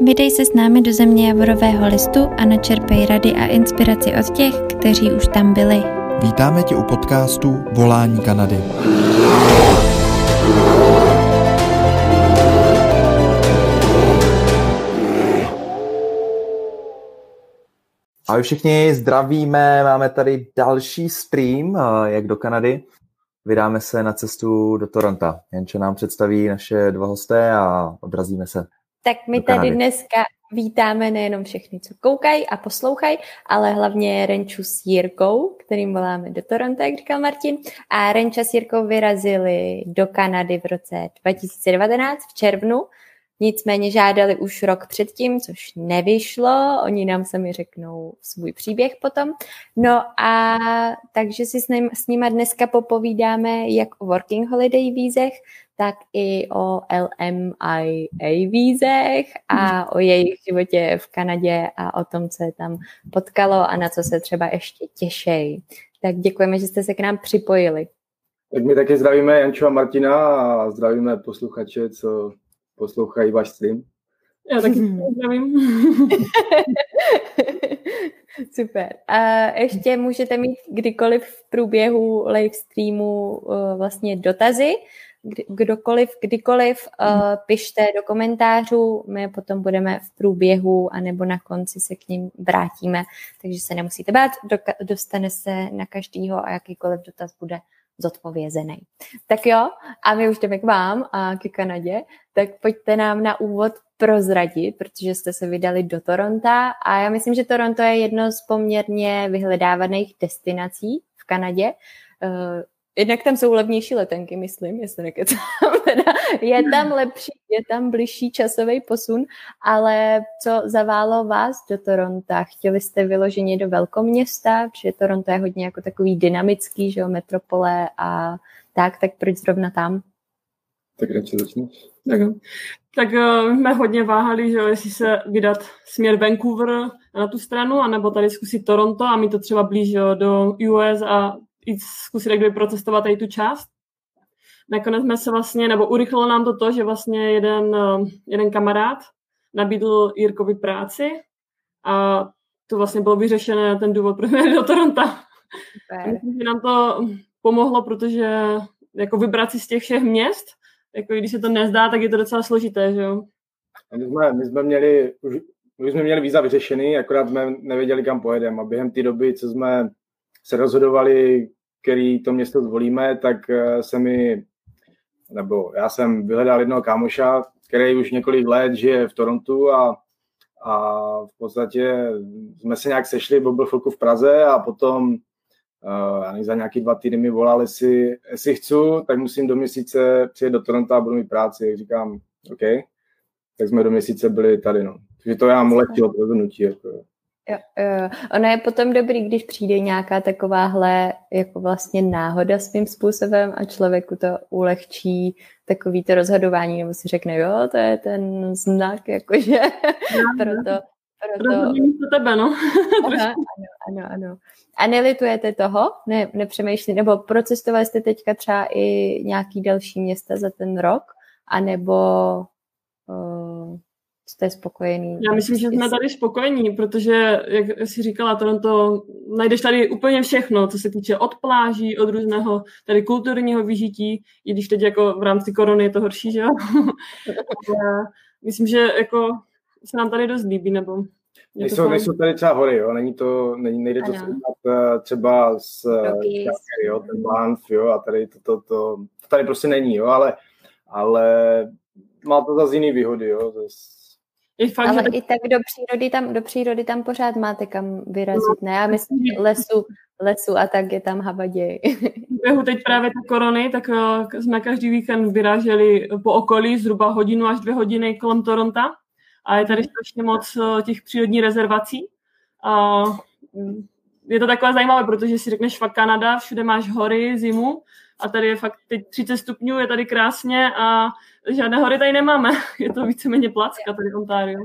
Vydej se s námi do země Javorového listu a načerpej rady a inspiraci od těch, kteří už tam byli. Vítáme tě u podcastu Volání Kanady. Ahoj všichni, zdravíme, máme tady další stream, eh, jak do Kanady. Vydáme se na cestu do Toronto. Jenče nám představí naše dva hosté a odrazíme se. Tak my tady dneska vítáme nejenom všechny, co koukají a poslouchají, ale hlavně Renču s Jirkou, kterým voláme do Toronto, jak říkal Martin. A Renča s Jirkou vyrazili do Kanady v roce 2019 v červnu Nicméně žádali už rok předtím, což nevyšlo. Oni nám sami řeknou svůj příběh potom. No a takže si s, ním, s dneska popovídáme jak o Working Holiday vízech, tak i o LMIA vízech a o jejich životě v Kanadě a o tom, co je tam potkalo a na co se třeba ještě těšejí. Tak děkujeme, že jste se k nám připojili. Tak my taky zdravíme Janču a Martina a zdravíme posluchače, co poslouchají váš stream. Já taky zdravím. Super. A ještě můžete mít kdykoliv v průběhu live streamu uh, vlastně dotazy. Kdokoliv, kdykoliv uh, pište do komentářů, my potom budeme v průběhu anebo na konci se k ním vrátíme, takže se nemusíte bát, dostane se na každýho a jakýkoliv dotaz bude zodpovězený. Tak jo, a my už jdeme k vám a k Kanadě, tak pojďte nám na úvod prozradit, protože jste se vydali do Toronto a já myslím, že Toronto je jedno z poměrně vyhledávaných destinací v Kanadě. Jednak tam jsou levnější letenky, myslím, jestli nekecám. je tam lepší, je tam bližší časový posun, ale co zaválo vás do Toronto? Chtěli jste vyloženě do velkoměsta, protože Toronto je hodně jako takový dynamický, že jo, metropole a tak, tak proč zrovna tam? Tak radši začneš. Tak, tak uh, jsme hodně váhali, že jestli se vydat směr Vancouver na tu stranu, anebo tady zkusit Toronto a mi to třeba blíž do US a i zkusit jak procestovat i tu část. Nakonec jsme se vlastně, nebo urychlilo nám to to, že vlastně jeden, eh, jeden kamarád nabídl Jirkovi práci a to vlastně bylo vyřešené ten důvod, proč jsme do Toronto. Myslím, že nám to pomohlo, protože jako vybrat si z těch všech měst, jako když se to nezdá, tak je to docela složité, že jo? My jsme, my jsme měli, už, my jsme měli víza vyřešený, akorát jsme nevěděli, kam pojedeme a během té doby, co jsme se rozhodovali, který to město zvolíme, tak eh, se mi, nebo já jsem vyhledal jednoho kámoša, který už několik let žije v Torontu a, a v podstatě jsme se nějak sešli, bo byl chvilku v Praze a potom uh, za nějaký dva týdny mi volal, jestli, jestli chci, tak musím do měsíce přijet do Toronto a budu mít práci. Jak říkám, OK. Tak jsme do měsíce byli tady, no. Takže to já mu ulehčilo rozhodnutí. Jako. Jo, jo. Ono je potom dobrý, když přijde nějaká takováhle jako vlastně náhoda svým způsobem a člověku to ulehčí takový to rozhodování, nebo si řekne, jo, to je ten znak, jakože proto, proto... to tebe, no. Aha, ano, ano, ano. A nelitujete toho? Ne, nepřemýšlí, nebo procestovali jste teďka třeba i nějaký další města za ten rok? A nebo uh, jste spokojený? Já myslím, že jsme tady spokojení, protože, jak jsi říkala, Toronto, najdeš tady úplně všechno, co se týče od pláží, od různého tady kulturního vyžití, i když teď jako v rámci korony je to horší, že jo? myslím, že jako se nám tady dost líbí, nebo Nejsou, nejsou tady třeba hory, jo? Není to, není, nejde to srovnat eh, třeba s Rocky, jo, ten Banff, jo, a tady to, to, to, to, tady prostě není, jo, ale, ale má to zase jiný výhody, jo, zase je fakt, Ale že... i tak do přírody, tam, do přírody tam pořád máte kam vyrazit, ne? Já myslím, lesu, lesu a tak je tam havaděj. Běhu teď právě ta korony, tak uh, jsme každý víkend vyráželi po okolí zhruba hodinu až dvě hodiny kolem Toronto a je tady strašně moc uh, těch přírodních rezervací. A mm, je to takové zajímavé, protože si řekneš fakt Kanada, všude máš hory, zimu a tady je fakt teď 30 stupňů, je tady krásně a žádné hory tady nemáme. Je to víceméně placka tady v Ontario.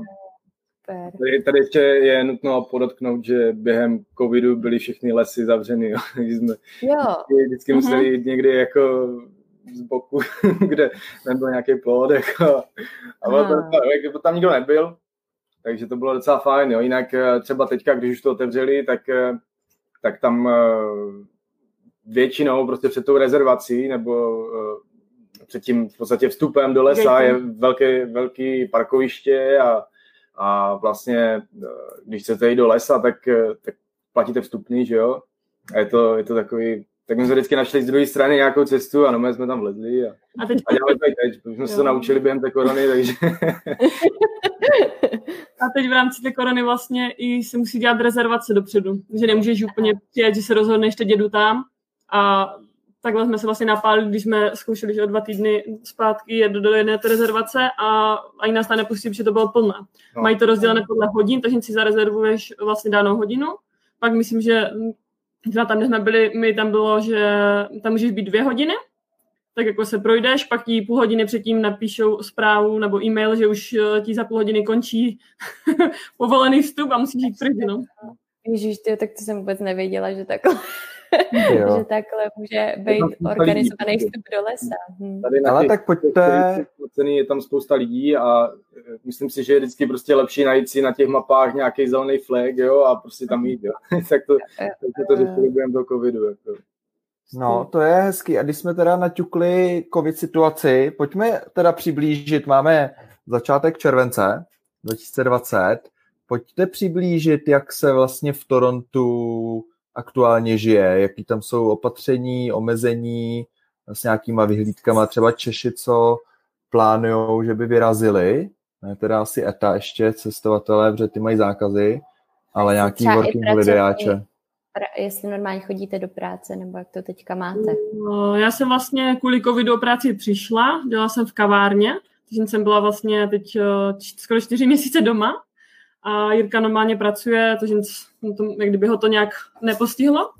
Tady, tady ještě je nutno podotknout, že během covidu byly všechny lesy zavřeny. Jo. jsme jo. vždycky museli uh-huh. jít někdy jako z boku, kde nebyl nějaký plod. Jako, a to, tam nikdo nebyl. takže to bylo docela fajn, jo. Jinak eh, třeba teďka, když už to otevřeli, tak, eh, tak tam eh, většinou prostě před tou rezervací nebo před tím v podstatě vstupem do lesa je velké, velký parkoviště a, a vlastně, když chcete jít do lesa, tak, tak platíte vstupný, že jo? A je to, je to takový, tak my jsme vždycky našli z druhé strany nějakou cestu a no, my jsme tam vlezli a, a, teď... a dělali to i teď, už jsme jo. se to naučili během té korony, takže... a teď v rámci té korony vlastně i se musí dělat rezervace dopředu, že nemůžeš úplně přijet, že se rozhodneš, teď jedu tam a takhle jsme se vlastně napálili, když jsme zkoušeli, že o dva týdny zpátky jet do jedné té rezervace a ani nás tam nepustili, že to bylo plné. No. Mají to rozdělené podle hodin, takže si zarezervuješ vlastně danou hodinu. Pak myslím, že třeba tam, kde jsme byli, mi tam bylo, že tam můžeš být dvě hodiny, tak jako se projdeš, pak ti půl hodiny předtím napíšou zprávu nebo e-mail, že už eh, ti za půl hodiny končí povolený vstup a musíš jít pryč, no. Ježíš, ty, tak to jsem vůbec nevěděla, že takhle, že takhle může být organizovaný vstup do lesa. Hm. Tady Ale tak pojďte. Ceny je tam spousta lidí a eh, myslím si, že je vždycky prostě lepší najít si na těch mapách nějaký zelený flag, jo, a prostě tam jít, jo. tak to, tak to řešili během toho covidu, jako. No, to je hezký. A když jsme teda naťukli covid situaci, pojďme teda přiblížit, máme začátek července 2020, pojďte přiblížit, jak se vlastně v Torontu aktuálně žije, jaký tam jsou opatření, omezení, s nějakýma vyhlídkama, třeba Češi, co plánují, že by vyrazili, ne teda asi ETA ještě, cestovatelé, protože ty mají zákazy, ale nějaký working holiday jestli normálně chodíte do práce, nebo jak to teďka máte? No, já jsem vlastně kvůli covidu do práci přišla, dělala jsem v kavárně, takže jsem byla vlastně teď eh, skoro čtyři měsíce doma a Jirka normálně pracuje, takže to, jak kdyby ho to nějak nepostihlo.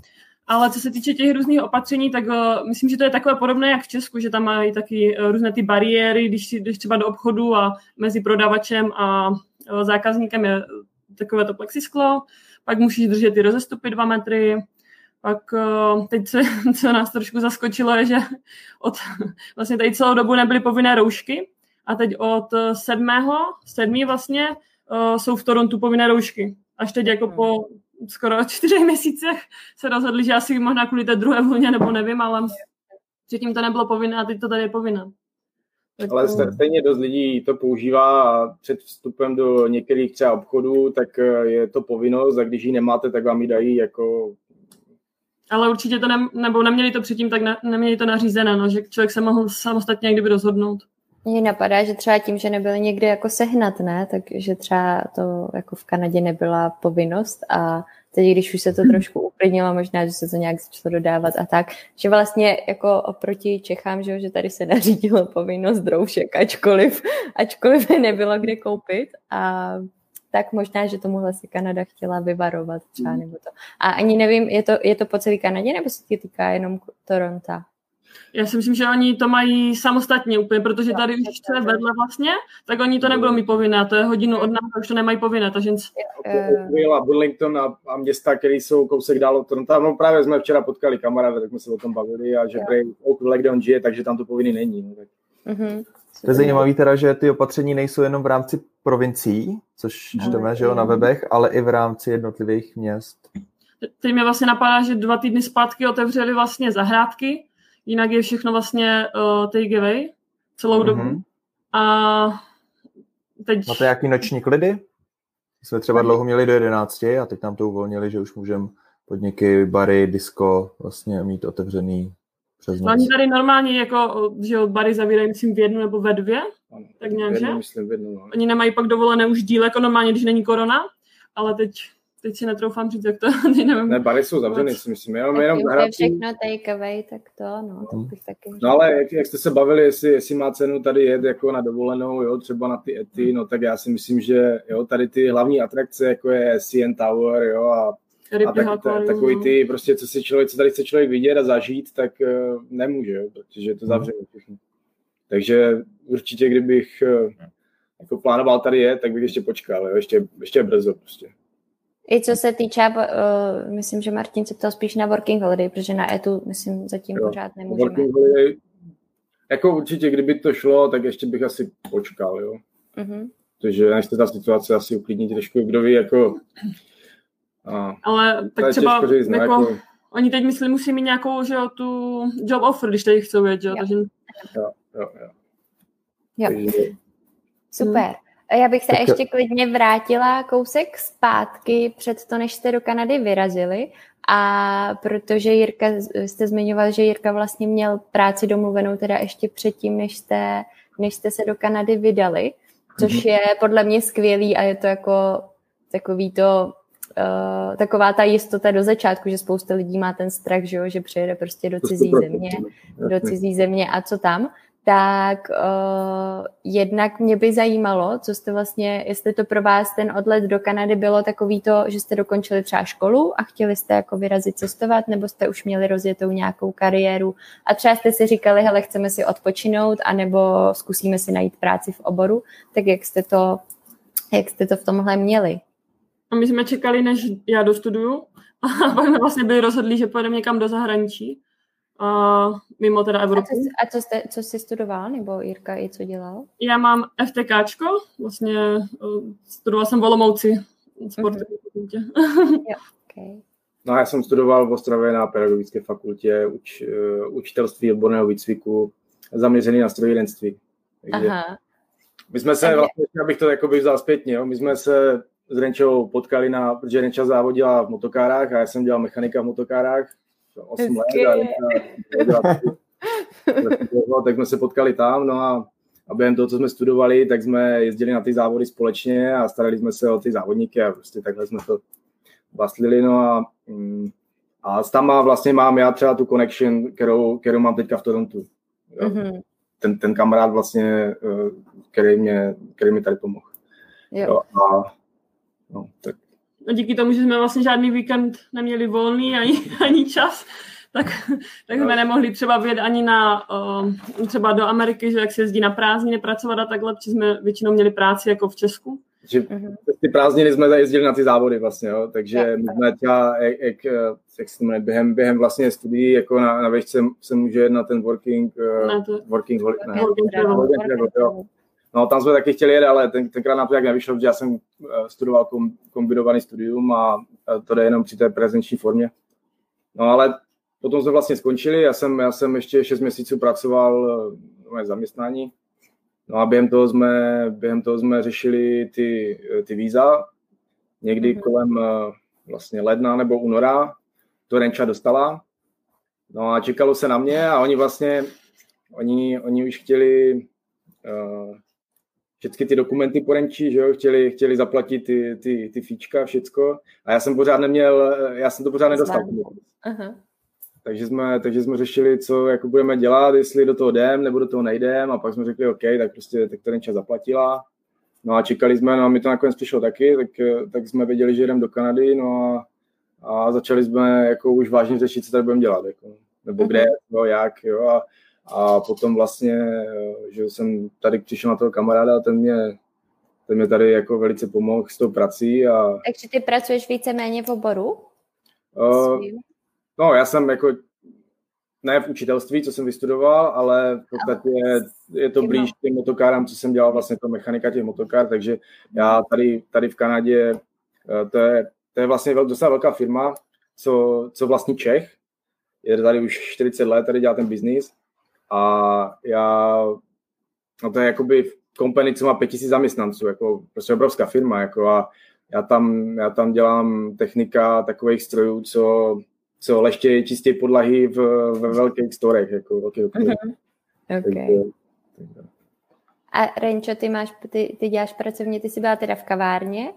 Ale co se týče těch různých opatření, tak uh, myslím, že to je takové podobné jak v Česku, že tam mají taky uh, různé ty bariéry, když jdeš třeba do obchodu a mezi prodavačem a uh, zákazníkem je takové to plexisklo. Pak musíš držet ty rozestupy dva metry, pak teď se, co nás trošku zaskočilo, je, že od, vlastně tady celou dobu nebyly povinné roušky. A teď od sedmého, sedmý vlastně uh, jsou v Torontu povinné roušky. Až teď jako po skoro čtyřech měsících se rozhodli, že asi možná kvůli té druhé vlně, nebo nevím, ale předtím to nebylo povinné a teď to tady je povinné. Tak Ale to... stejně dost lidí to používá a před vstupem do některých třeba obchodů, tak eh, je to povinnost a když ji nemáte, tak vám ji dají jako... Ale určitě to ne, nebo neměli to předtím, tak ne, neměli to nařízené, no, že člověk se mohl samostatně někdy rozhodnout. Mně napadá, že třeba tím, že nebyl někdy jako sehnat, ne, takže třeba to jako v Kanadě nebyla povinnost a teď, když už se to trošku uklidnilo, možná, že se to nějak začalo dodávat a tak, že vlastně jako oproti Čechám, že, že tady se nařídilo povinnost droušek, ačkoliv, ačkoliv nebylo kde koupit a tak možná, že tomuhle si Kanada chtěla vyvarovat třeba nebo to. A ani nevím, je to, je to po celé Kanadě nebo se týká jenom Toronto? Já si myslím, že oni to mají samostatně úplně, protože tady už co je vedle vlastně, tak oni to nebudou mít povinné, to je hodinu od nás, už to nemají povinné, takže... a Burlington a, a města, které jsou kousek dál od Toronto, no právě jsme včera potkali kamaráda, tak jsme se o tom bavili a že prej okolo, kde on žije, takže tam to povinný není. No, tak. Mm-hmm. To je zajímavé teda, že ty opatření nejsou jenom v rámci provincií, což čteme, že jo, na webech, ale i v rámci jednotlivých měst. Teď mě vlastně napadá, že dva týdny zpátky otevřeli vlastně zahrádky, jinak je všechno vlastně uh, takeaway celou dobu. Mm-hmm. A teď... Máte nějaký noční klidy? Jsme třeba dlouho měli do 11 a teď nám to uvolnili, že už můžeme podniky, bary, disco vlastně mít otevřený přes noc. Oni tady normálně jako, že bary zavírají, myslím, v jednu nebo ve dvě, ano, tak nějak, že? Myslím, v jednu, no. Oni nemají pak dovolené už díl, jako normálně, když není korona, ale teď teď si netroufám říct, jak to, nevím. Ne, bary jsou zavřeny, si myslím, jenom, tak jenom je všechno take away, tak to, no, to bych taky No ale jak, jak, jste se bavili, jestli, jestli má cenu tady jet jako na dovolenou, jo, třeba na ty ety, no tak já si myslím, že jo, tady ty hlavní atrakce, jako je CN Tower, jo, a a tak, ta, takový ty, prostě, co si člověk, co tady chce člověk vidět a zažít, tak uh, nemůže, jo, protože je to mhm. zavřené všechno. Takže určitě, kdybych uh, jako plánoval tady je, tak bych ještě počkal, jo, ještě, ještě brzo prostě. I co se týče, uh, myslím, že Martin se ptal spíš na working holiday, protože na ETU, myslím, zatím jo. pořád nemůžeme. Working holiday, jako určitě, kdyby to šlo, tak ještě bych asi počkal, jo. Uh-huh. protože než se ta situace asi uklidní trošku, kdo ví, jako... A, Ale tak třeba říct, no, jako, jako, oni teď myslím musí mít nějakou, že jo, tu job offer, když teď chcou že jo, takže... Jo, jo, jo. jo. Takže... Super. Já bych se tak... ještě klidně vrátila kousek zpátky před to, než jste do Kanady vyrazili. A protože Jirka, jste zmiňoval, že Jirka vlastně měl práci domluvenou teda ještě předtím, než jste, než jste se do Kanady vydali, což mm-hmm. je podle mě skvělý a je to jako takový to, uh, taková ta jistota do začátku, že spousta lidí má ten strach, že, jo, že přijede prostě do cizí země, do cizí země a co tam tak uh, jednak mě by zajímalo, co jste vlastně, jestli to pro vás ten odlet do Kanady bylo takový to, že jste dokončili třeba školu a chtěli jste jako vyrazit cestovat, nebo jste už měli rozjetou nějakou kariéru? A třeba jste si říkali, hele, chceme si odpočinout, anebo zkusíme si najít práci v oboru, tak jak jste to, jak jste to v tomhle měli? A my jsme čekali, než já dostuduju a pak jsme vlastně byli rozhodli, že pojedeme někam do zahraničí uh, mimo teda Evropu. A, co, a co, jste, co jsi studoval, nebo Jirka i co dělal? Já mám FTKčko, vlastně uh, studoval jsem v Olomouci, sportovní mm-hmm. okay. No já jsem studoval v Ostravě na pedagogické fakultě uč, uh, učitelství odborného výcviku zaměřený na strojírenství. Takže Aha. My jsme se, Takže... vlastně, abych to jakoby vzal zpětně, jo, my jsme se s Renčou potkali na, protože Renča závodila v motokárách a já jsem dělal mechanika v motokárách 8 let a tak jsme se potkali tam, no a, a během toho, co jsme studovali, tak jsme jezdili na ty závody společně a starali jsme se o ty závodníky a prostě takhle jsme to bastlili, no a, mm, a tam má, vlastně mám já třeba tu connection, kterou, kterou mám teďka v Torontu. Mm-hmm. Ten, ten kamarád vlastně, eh, který mě, který mi tady pomohl. Jo. Jo, a, no, tak a díky tomu, že jsme vlastně žádný víkend neměli volný ani, ani čas, tak, tak jsme nemohli třeba vyjet ani na, třeba do Ameriky, že jak se jezdí na prázdniny pracovat a takhle, protože jsme většinou měli práci jako v Česku. Že ty prázdniny jsme jezdili na ty závody vlastně, jo? takže my jsme třeba, jak, jak, jak se jmenuje, během, během vlastně studií, jako na, na výšce se může na ten working, uh, to, working, holi, ne, working, ne, working, working, working, No, tam jsme taky chtěli jet, ale ten, tenkrát nám to jak nevyšlo, protože já jsem eh, studoval kom, kombinovaný studium a to jde jenom při té prezenční formě. No, ale potom jsme vlastně skončili, já jsem, já jsem ještě 6 měsíců pracoval v eh, zaměstnání, no a během toho jsme, během toho jsme řešili ty, eh, ty víza, někdy mm-hmm. kolem vlastně ledna nebo února, to Renča dostala, no a čekalo se na mě a oni vlastně, oni, oni už chtěli uh, všechny ty dokumenty porenčí, že jo, chtěli, chtěli zaplatit ty, ty, ty fíčka, všecko. A já jsem pořád neměl, já jsem to pořád nedostal. Aha. Takže jsme, takže jsme řešili, co jako budeme dělat, jestli do toho jdem, nebo do toho nejdem. A pak jsme řekli, OK, tak prostě tak to čas zaplatila. No a čekali jsme, no a mi to nakonec přišlo taky, tak, tak jsme věděli, že jdeme do Kanady, no a, a začali jsme jako už vážně řešit, co tady budeme dělat, jako, nebo kde, no, jak, jo, a, a potom vlastně, že jsem tady přišel na toho kamaráda a ten mě, ten mě tady jako velice pomohl s tou prací. A... Takže ty pracuješ víceméně v oboru? Uh, no, já jsem jako ne v učitelství, co jsem vystudoval, ale v podstatě je, to blíž těm motokárám, co jsem dělal vlastně to mechanika těch motokár, takže já tady, tady v Kanadě, to je, to je vlastně docela velká firma, co, co vlastní Čech, je tady už 40 let, tady dělá ten biznis a já, no to je jakoby company, co má 5000 zaměstnanců, jako prostě obrovská firma, jako a já tam, já tam dělám technika takových strojů, co, co leštějí čistě podlahy v, ve velkých storech, jako velký mm-hmm. okay. A Renčo, ty, máš, ty, ty děláš pracovně, ty jsi byla teda v kavárně?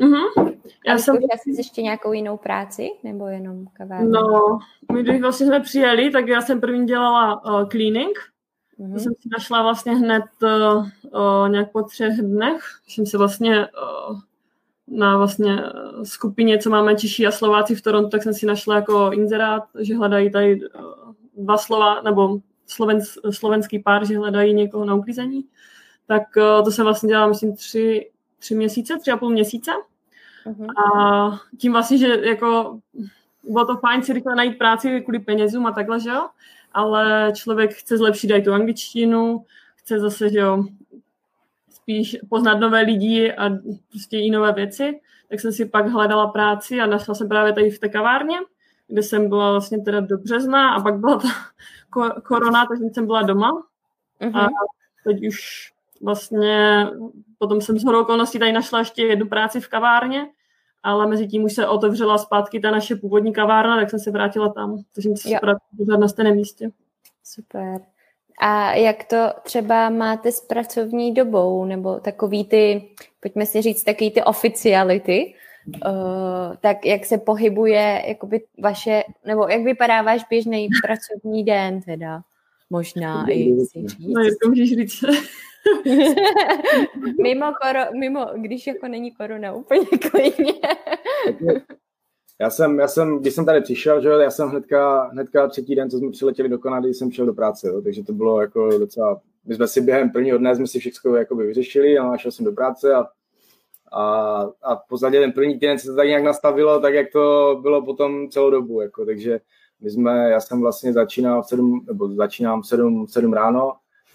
Mm-hmm. Já jsem... jsi ještě nějakou jinou práci, nebo jenom kavárnu? No, my když vlastně jsme přijeli, tak já jsem první dělala uh, cleaning. Mm-hmm. To jsem si našla vlastně hned uh, uh, nějak po třech dnech. Jsem se vlastně uh, na vlastně skupině, co máme Češi a Slováci v Toronto, tak jsem si našla jako inzerát, že hledají tady uh, dva slova, nebo slovensk, slovenský pár, že hledají někoho na uklízení. Tak uh, to jsem vlastně dělala, myslím, tři, tři měsíce, tři a půl měsíce. Uh-huh. A tím vlastně, že jako bylo to fajn si rychle najít práci kvůli penězům a takhle, že jo? Ale člověk chce zlepšit i tu angličtinu, chce zase, že jo, spíš poznat nové lidi a prostě i nové věci, tak jsem si pak hledala práci a našla jsem právě tady v té kavárně, kde jsem byla vlastně teda do března a pak byla ta korona, takže jsem byla doma. Uh-huh. A teď už vlastně potom jsem z hodou okolností tady našla ještě jednu práci v kavárně, ale mezi tím už se otevřela zpátky ta naše původní kavárna, tak jsem se vrátila tam. Takže jsem se pořád na stejném místě. Super. A jak to třeba máte s pracovní dobou, nebo takový ty, pojďme si říct, takový ty oficiality, uh, tak jak se pohybuje jakoby vaše, nebo jak vypadá váš běžný pracovní den teda? Možná i si říct. No, jak to můžeš říct? mimo, koro, mimo, když jako není korona, úplně klidně. já jsem, já jsem, když jsem tady přišel, že já jsem hnedka, hnedka třetí den, co jsme přiletěli do Kanady, jsem šel do práce, jo, takže to bylo jako docela, my jsme si během prvního dne jsme si všechno jakoby vyřešili a šel jsem do práce a, a, a v podstatě ten první týden se to tak nějak nastavilo, tak jak to bylo potom celou dobu, jako, takže my jsme, já jsem vlastně začínal v 7, nebo začínám v 7, 7 ráno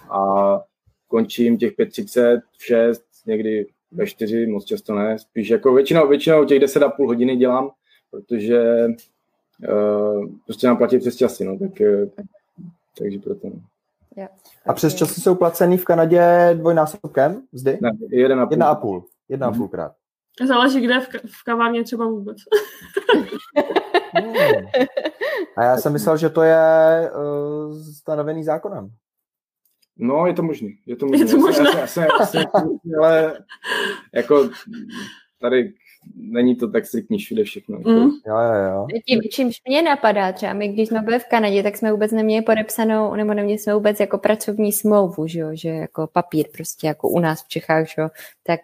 a končím těch 5.30, v 6, někdy ve 4, moc často ne, spíš jako většinou, většinou těch 10 a půl hodiny dělám, protože uh, prostě nám platí přes časy, no, tak, uh, takže proto. No. A přes časy jsou placený v Kanadě dvojnásobkem vzdy? Ne, jeden a půl. Jedna a půl. Jedna a půl krát. Záleží kde, v, v kavárně třeba vůbec. hmm. A já jsem myslel, že to je uh, stanovený zákonem. No, je to možný. Je to možný. Je to možné. Já, já, já, já, ale jako tady není to tak striktní všude všechno. Mm. Jo, jo, jo. Tím, čímž mě napadá, třeba my, když jsme byli v Kanadě, tak jsme vůbec neměli podepsanou, nebo neměli jsme vůbec jako pracovní smlouvu, že, jo? že jako papír prostě jako u nás v Čechách, že jo? tak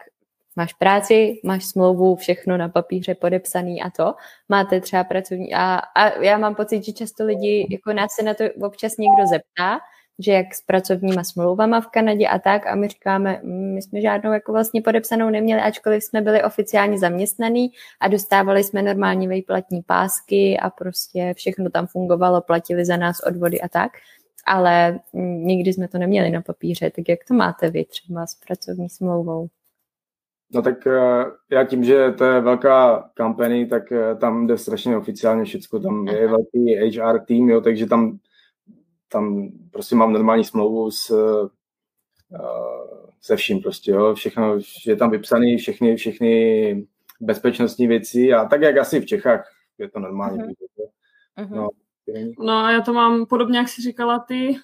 máš práci, máš smlouvu, všechno na papíře podepsaný a to. Máte třeba pracovní a, a já mám pocit, že často lidi, jako nás se na to občas někdo zeptá, že jak s pracovníma smlouvama v Kanadě a tak a my říkáme, mm, my jsme žádnou jako vlastně podepsanou neměli, ačkoliv jsme byli oficiálně zaměstnaný a dostávali jsme normálně výplatní pásky a prostě všechno tam fungovalo, platili za nás odvody a tak, ale mm, nikdy jsme to neměli na papíře, tak jak to máte vy třeba s pracovní smlouvou? No tak eh, já tím, že to je velká company, tak eh, tam jde strašně oficiálně všechno, tam je velký HR tým, jo, takže tam tam prostě mám normální smlouvu s, uh, se vším prostě, jo. Všechno, je tam vypsaný všechny, všechny bezpečnostní věci a tak, jak asi v Čechách je to normální. Uh-huh. No, no a já to mám podobně, jak jsi říkala ty,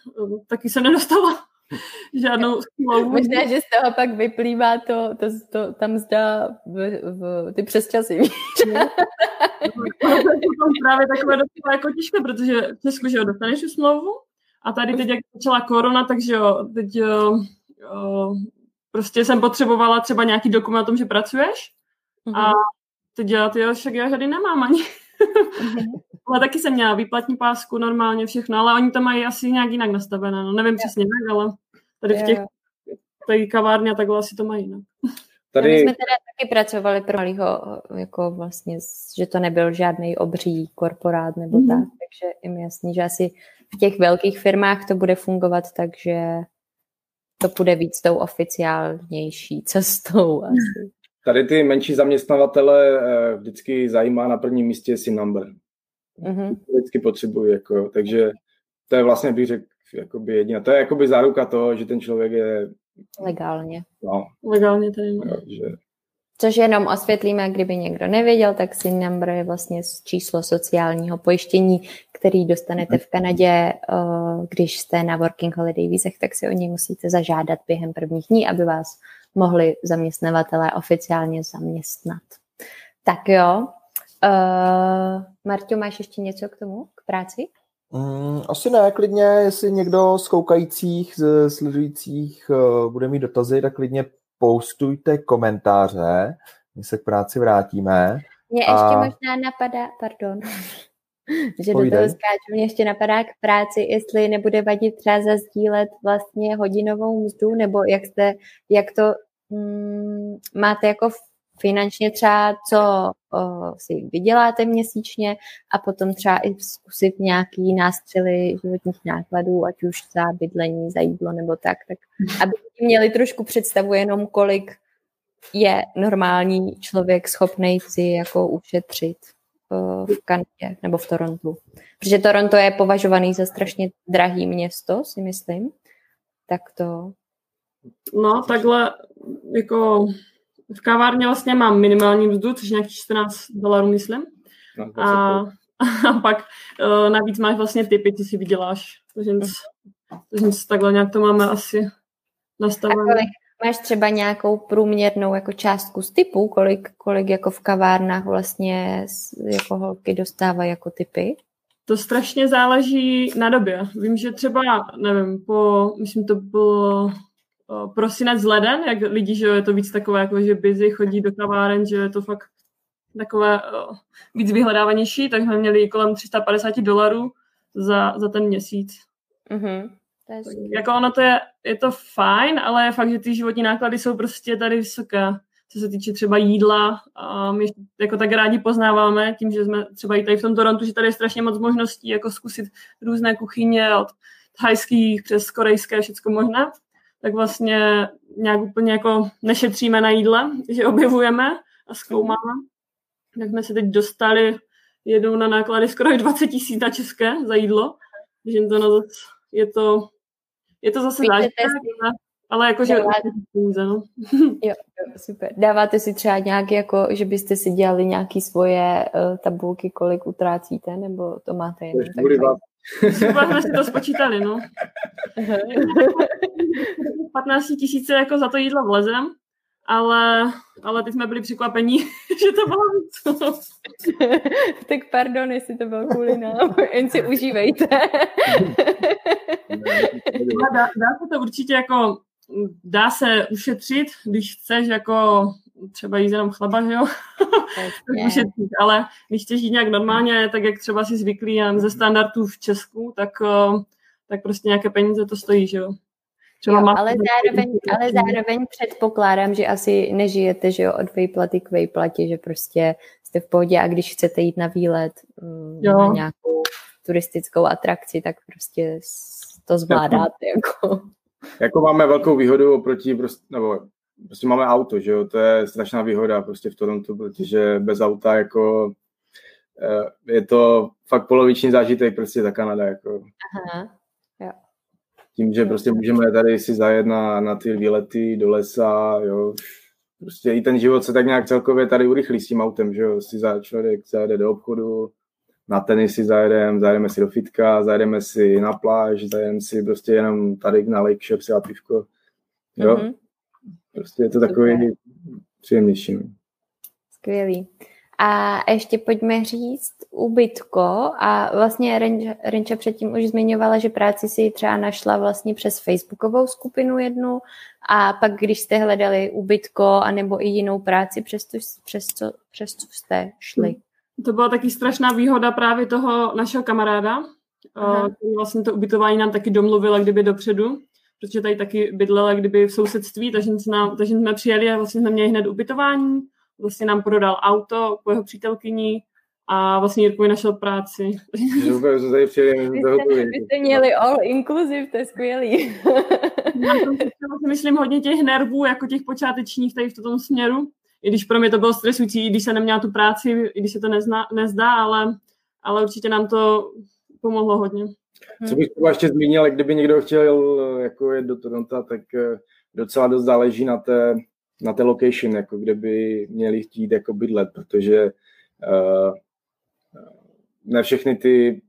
taky se nedostala žádnou smlouvu. Možná, že z toho pak vyplývá to, to, to tam zdá v, v, ty přesčasy. No. to právě takové docela jako těžké, protože v Česku, že jo, dostaneš smlouvu a tady teď, jak začala korona, takže jo, teď jo, jo, prostě jsem potřebovala třeba nějaký dokument o tom, že pracuješ mm-hmm. a teď dělat, jo, však já tady nemám ani. Mm-hmm. ale taky jsem měla výplatní pásku, normálně všechno, ale oni to mají asi nějak jinak nastavené, no nevím yeah. přesně jak, ale tady v těch tady kavárně a takhle asi to mají, no. Tady... My jsme teda taky pracovali pro malýho, jako vlastně, že to nebyl žádný obří korporát nebo mm. tak, takže jim jasný, že asi v těch velkých firmách to bude fungovat, takže to bude víc tou oficiálnější cestou asi. Tady ty menší zaměstnavatele eh, vždycky zajímá na prvním místě si number. Mm-hmm. Vždycky potřebují, jako, takže to je vlastně, bych řekl, jakoby jediná. To je jakoby záruka toho, že ten člověk je... Legálně. No. Legálně tady. Jo, že Což jenom osvětlíme, kdyby někdo nevěděl, tak SIN number je vlastně číslo sociálního pojištění, který dostanete v Kanadě, eh, když jste na working holiday vízech, tak si o něj musíte zažádat během prvních dní, aby vás mohli zaměstnavatelé oficiálně zaměstnat. Tak jo. Uh, Marťo, máš ještě něco k tomu, k práci? Mm, asi ne, klidně, jestli někdo z koukajících, z sledujících uh, bude mít dotazy, tak klidně postujte komentáře, my se k práci vrátíme. Mě a... ještě možná napadá, pardon, že do toho skáču, mě ještě napadá k práci, jestli nebude vadit třeba zazdílet vlastně hodinovou mzdu, nebo jak, jste, jak to mm, máte jako v finančně třeba, co o, si vyděláte měsíčně a potom třeba i zkusit nějaký nástřely životních nákladů, ať už za bydlení, za jídlo nebo tak, tak aby měli trošku představu jenom, kolik je normální člověk schopný si jako ušetřit v Kanadě nebo v Torontu. Protože Toronto je považovaný za strašně drahý město, si myslím. Tak to... No, takhle jako v kavárně vlastně mám minimální mzdu, což je nějakých 14 dolarů, myslím. No, a, a pak uh, navíc máš vlastně typy, ty si vyděláš. Takže nic, takže nic takhle nějak to máme asi nastavené. Máš třeba nějakou průměrnou jako částku z typu, kolik, kolik jako v kavárnách vlastně jako holky dostávají jako typy? To strašně záleží na době. Vím, že třeba, nevím, po, myslím, to bylo prosinec, leden, jak lidi, že je to víc takové, jako že busy chodí do kaváren, že je to fakt takové uh, víc vyhledávanější, tak jsme měli kolem 350 dolarů za, za ten měsíc. Mm-hmm. To je jako ono to je, je to fajn, ale je fakt, že ty životní náklady jsou prostě tady vysoké. Co se týče třeba jídla, a my jako tak rádi poznáváme tím, že jsme třeba i tady v tom Torontu, že tady je strašně moc možností jako zkusit různé kuchyně od thajských přes korejské, všecko možné tak vlastně nějak úplně jako nešetříme na jídle, že objevujeme a zkoumáme. Tak jsme se teď dostali jednou na náklady skoro 20 tisíc na české za jídlo, že to na to, je to, je to zase zážitek, ale jakože no. jo, jo, super. Dáváte si třeba nějaký, jako, že byste si dělali nějaké svoje uh, tabulky, kolik utrácíte, nebo to máte jen tak? Super, jsme si to spočítali, no. 15 tisíce jako za to jídlo vlezem, ale, ale teď jsme byli překvapení, že to bylo víc. tak pardon, jestli to bylo kvůli nám, jen si užívejte. dá, dá se to určitě jako, dá se ušetřit, když chceš jako třeba jíst jenom chleba, že jo? ušetřit, ale když chceš jít nějak normálně, tak jak třeba si zvyklý ze standardů v Česku, tak, eh, tak prostě nějaké peníze to stojí, že jo? Třeba jo, ale, zároveň, ale zároveň předpokládám, že asi nežijete že jo, od vejplaty k vejplatě, že prostě jste v pohodě a když chcete jít na výlet mm, jo. na nějakou turistickou atrakci, tak prostě to zvládáte. Jako. jako máme velkou výhodu oproti, prostě, nebo prostě máme auto, že jo, to je strašná výhoda prostě v Torontu, protože bez auta jako eh, je to fakt poloviční zážitek prostě za Kanada, jako. Aha. Tím, že prostě můžeme tady si zajet na, na ty výlety do lesa, jo, prostě i ten život se tak nějak celkově tady urychlí s tím autem, že jo, si za člověk zajede do obchodu, na tenis si zajedeme, zajedeme si do fitka, zajedeme si na pláž, zajedeme si prostě jenom tady na lake shop si a pivko, jo. Mm-hmm. Prostě je to takový příjemnější. No. Skvělý. A ještě pojďme říct ubytko a vlastně Renča předtím už zmiňovala, že práci si třeba našla vlastně přes facebookovou skupinu jednu a pak když jste hledali ubytko anebo i jinou práci, přes, to, přes, co, přes co jste šli? To byla taky strašná výhoda právě toho našeho kamaráda, Aha. který vlastně to ubytování nám taky domluvila kdyby dopředu, protože tady taky bydlela kdyby v sousedství, takže jsme, takže jsme přijeli a vlastně jsme měli hned ubytování vlastně nám prodal auto po jeho přítelkyni a vlastně Jirkovi našel práci. Super, že tady přijeli, vy, jste, vy jste měli all inclusive, to je skvělý. Já si myslím hodně těch nervů, jako těch počátečních tady v tom směru, i když pro mě to bylo stresující, i když jsem neměla tu práci, i když se to nezna, nezdá, ale, ale určitě nám to pomohlo hodně. Co bych třeba ještě zmínil, kdyby někdo chtěl jako jet do Toronto, tak eh, docela dost záleží na té na té location, jako kde by měli chtít jako bydlet, protože uh, ne všechny ty,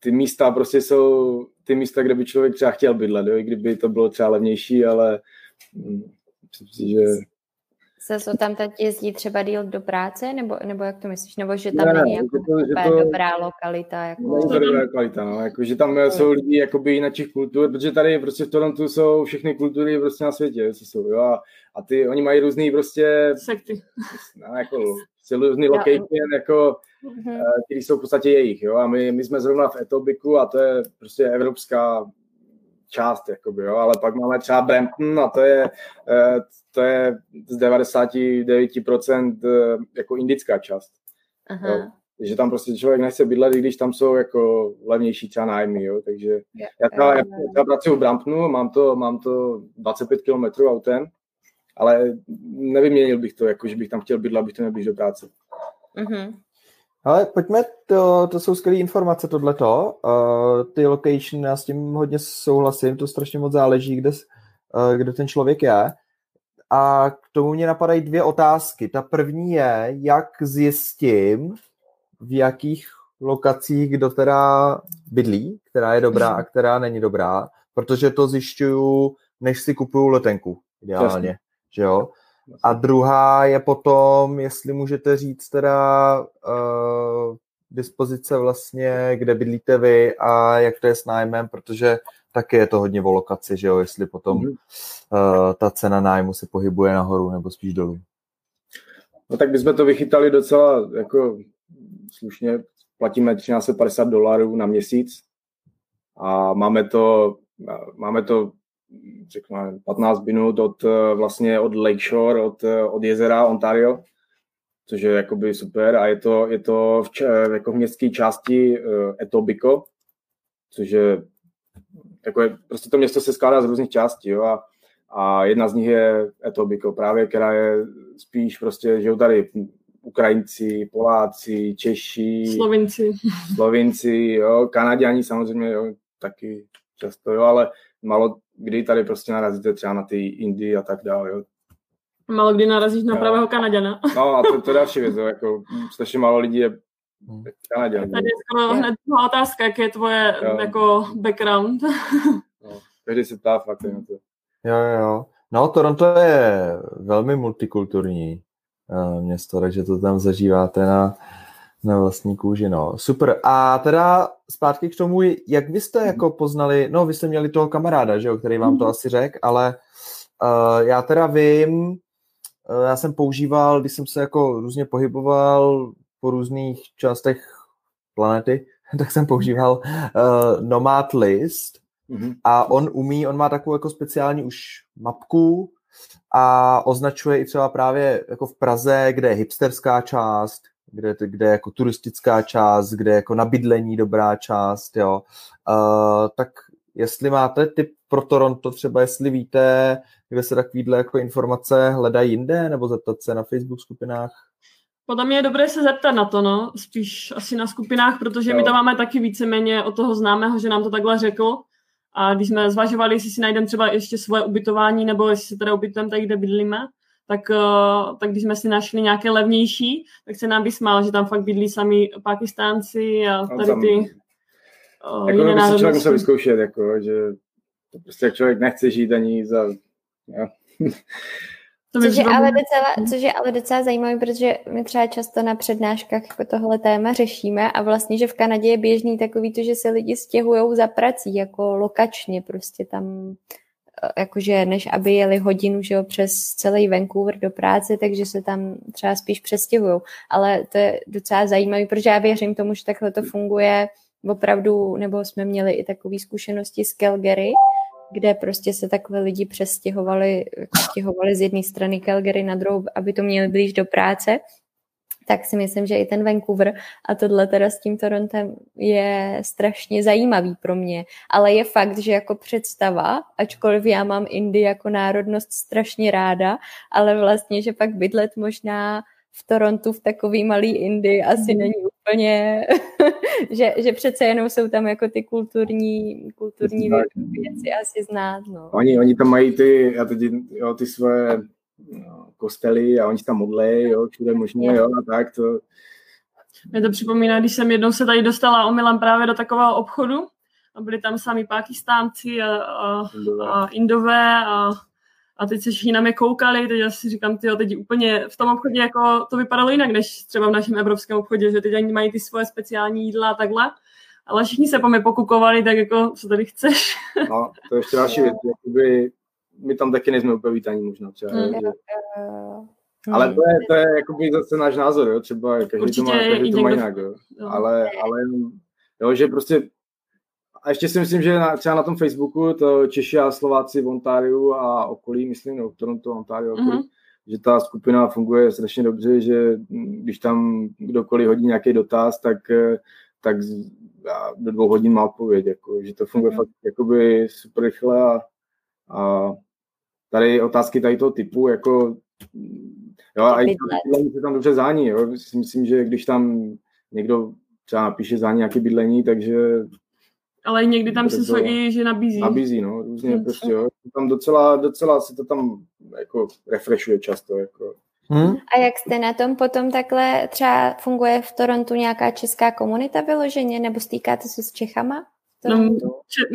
ty místa prostě jsou ty místa, kde by člověk třeba chtěl bydlet, jo? i kdyby to bylo třeba levnější, ale hm, myslím si, že se tam teď jezdí třeba díl do práce, nebo, nebo jak to myslíš? Nebo že tam ne, není jako to, že to, dobrá lokalita? Jako... Není to dobrá lokalita, no. Jako, že tam jsou lidi jakoby jiných kultur, protože tady prostě v Torontu jsou všechny kultury prostě na světě, co jsou, jo. A, a ty, oni mají různý prostě... Sekty. No, jako, prostě různý location, jako, mm-hmm. který jsou v podstatě jejich, jo. A my, my jsme zrovna v Etobiku a to je prostě evropská část, jakoby, jo, ale pak máme třeba Brampton a to je, eh, to je z 99% eh, jako indická část. Aha. Jo. Takže tam prostě člověk nechce bydlet, i když tam jsou jako levnější třeba nájmy, jo, takže yeah. já, třeba, já, já pracuji v Bramptonu, mám to, mám to 25 km autem, ale nevyměnil bych to, jako že bych tam chtěl bydlet, abych to nebyl do práce. Uh-huh. Ale pojďme, to, to jsou skvělé informace tohleto. Uh, ty location, já s tím hodně souhlasím, to strašně moc záleží, kde, uh, kde ten člověk je. A k tomu mě napadají dvě otázky. Ta první je, jak zjistím, v jakých lokacích kdo teda bydlí, která je dobrá a která není dobrá, protože to zjišťuju, než si kupuju letenku, ideálně. Jasně. Že jo? A druhá je potom, jestli můžete říct teda uh, dispozice vlastně, kde bydlíte vy a jak to je s nájmem, protože taky je to hodně o lokaci, že jo, jestli potom uh, ta cena nájmu se pohybuje nahoru nebo spíš dolů. No tak bychom to vychytali docela jako slušně, platíme 1350 dolarů na měsíc a máme to, máme to řekněme 15 minut od vlastně od Lakeshore, od, od jezera Ontario, což je jakoby super. A je to, je to v, jako v městské části Etobicoke, což je, jako je, prostě to město se skládá z různých částí, jo, a, a jedna z nich je Etobicoke právě, která je spíš prostě, že tady Ukrajinci, Poláci, Češi, Slovinci, Slovinci, jo, Kanaděni samozřejmě, jo, taky často, jo, ale malo kdy tady prostě narazíte třeba na ty Indii a tak dále, jo. Malo kdy narazíš na pravého Kanaděna. No a to, to je další věc, jo, jako strašně málo lidí je hmm. Kanaděn. Tady je skoro hned druhá otázka, jak je tvoje jo. jako background. No, každý se ptá fakt na to. Jo, jo. No, Toronto je velmi multikulturní uh, město, takže to tam zažíváte na, na vlastní kůži, no. Super. A teda zpátky k tomu, jak vy jste jako poznali, no vy jste měli toho kamaráda, že jo, který vám to mhm. asi řekl, ale uh, já teda vím, uh, já jsem používal, když jsem se jako různě pohyboval po různých částech planety, tak jsem používal uh, Nomad List mm-hmm. a on umí, on má takovou jako speciální už mapku a označuje i třeba právě jako v Praze, kde je hipsterská část, kde, kde je jako turistická část, kde je jako nabydlení dobrá část, jo. Uh, tak jestli máte typ pro Toronto, třeba jestli víte, kde se takovýhle jako informace hledají jinde, nebo zeptat se na Facebook skupinách? Podle mě je dobré se zeptat na to, no, spíš asi na skupinách, protože jo. my tam máme taky víceméně od toho známého, že nám to takhle řekl. A když jsme zvažovali, jestli si najdeme třeba ještě svoje ubytování, nebo jestli se teda ubytujeme tady, kde bydlíme, tak, uh, tak když jsme si našli nějaké levnější, tak se nám vysmál, že tam fakt bydlí sami Pakistánci a tady ty uh, jako jiné národnosti. člověk musel vyzkoušet, jako, že to prostě člověk nechce žít ani za... Ja. Což je, ale docela, což je ale docela zajímavé, protože my třeba často na přednáškách jako tohle téma řešíme a vlastně, že v Kanadě je běžný takový to, že se lidi stěhují za prací, jako lokačně prostě tam jakože než aby jeli hodinu že jo, přes celý Vancouver do práce, takže se tam třeba spíš přestěhují. Ale to je docela zajímavé, protože já věřím tomu, že takhle to funguje opravdu, nebo jsme měli i takové zkušenosti z Calgary, kde prostě se takhle lidi přestěhovali, stěhovali z jedné strany Calgary na druhou, aby to měli blíž do práce tak si myslím, že i ten Vancouver a tohle teda s tím Torontem je strašně zajímavý pro mě. Ale je fakt, že jako představa, ačkoliv já mám Indii jako národnost strašně ráda, ale vlastně, že pak bydlet možná v Torontu v takový malý Indii asi mm. není úplně, že, že přece jenom jsou tam jako ty kulturní, kulturní věci asi znát. No. Oni, oni tam mají ty, já teď, jo, ty svoje kostely a oni se tam modlí, jo, všude možně, jo, a tak to. Mě to připomíná, když jsem jednou se tady dostala omylem právě do takového obchodu a byli tam sami Pakistánci a, a, Indové. a Indové a, a teď se všichni na mě koukali, teď já si říkám, tyjo, teď úplně v tom obchodě jako to vypadalo jinak, než třeba v našem evropském obchodě, že teď oni mají ty svoje speciální jídla a takhle, ale všichni se po mě pokukovali, tak jako, co tady chceš. No, to je ještě další věc, jakoby my tam taky nejsme úplně vítaní možná třeba. Mm. Že... Ale to je, to je jakoby zase náš názor, jo? třeba každý Určitě to má, každý to má jinak, jo? Jo. Ale, ale jo, že prostě a ještě si myslím, že na, třeba na tom Facebooku to Češi a Slováci v Ontáriu a okolí, myslím, no, Toronto, Ontario, okolí, mm-hmm. že ta skupina funguje strašně dobře, že když tam kdokoliv hodí nějaký dotaz, tak, tak do dvou hodin má odpověď, jako, že to funguje mm-hmm. fakt jakoby super rychle a, a tady otázky tady toho typu, jako jo, a i se tam dobře zání, jo, myslím, že když tam někdo třeba napíše za nějaké bydlení, takže... Ale někdy tam se to, i, že nabízí. Nabízí, no, různě hmm. prostě, jo. Tam docela, docela se to tam jako refreshuje často, jako. Hmm. A jak jste na tom potom takhle, třeba funguje v Torontu nějaká česká komunita vyloženě, nebo stýkáte se s Čechama? No,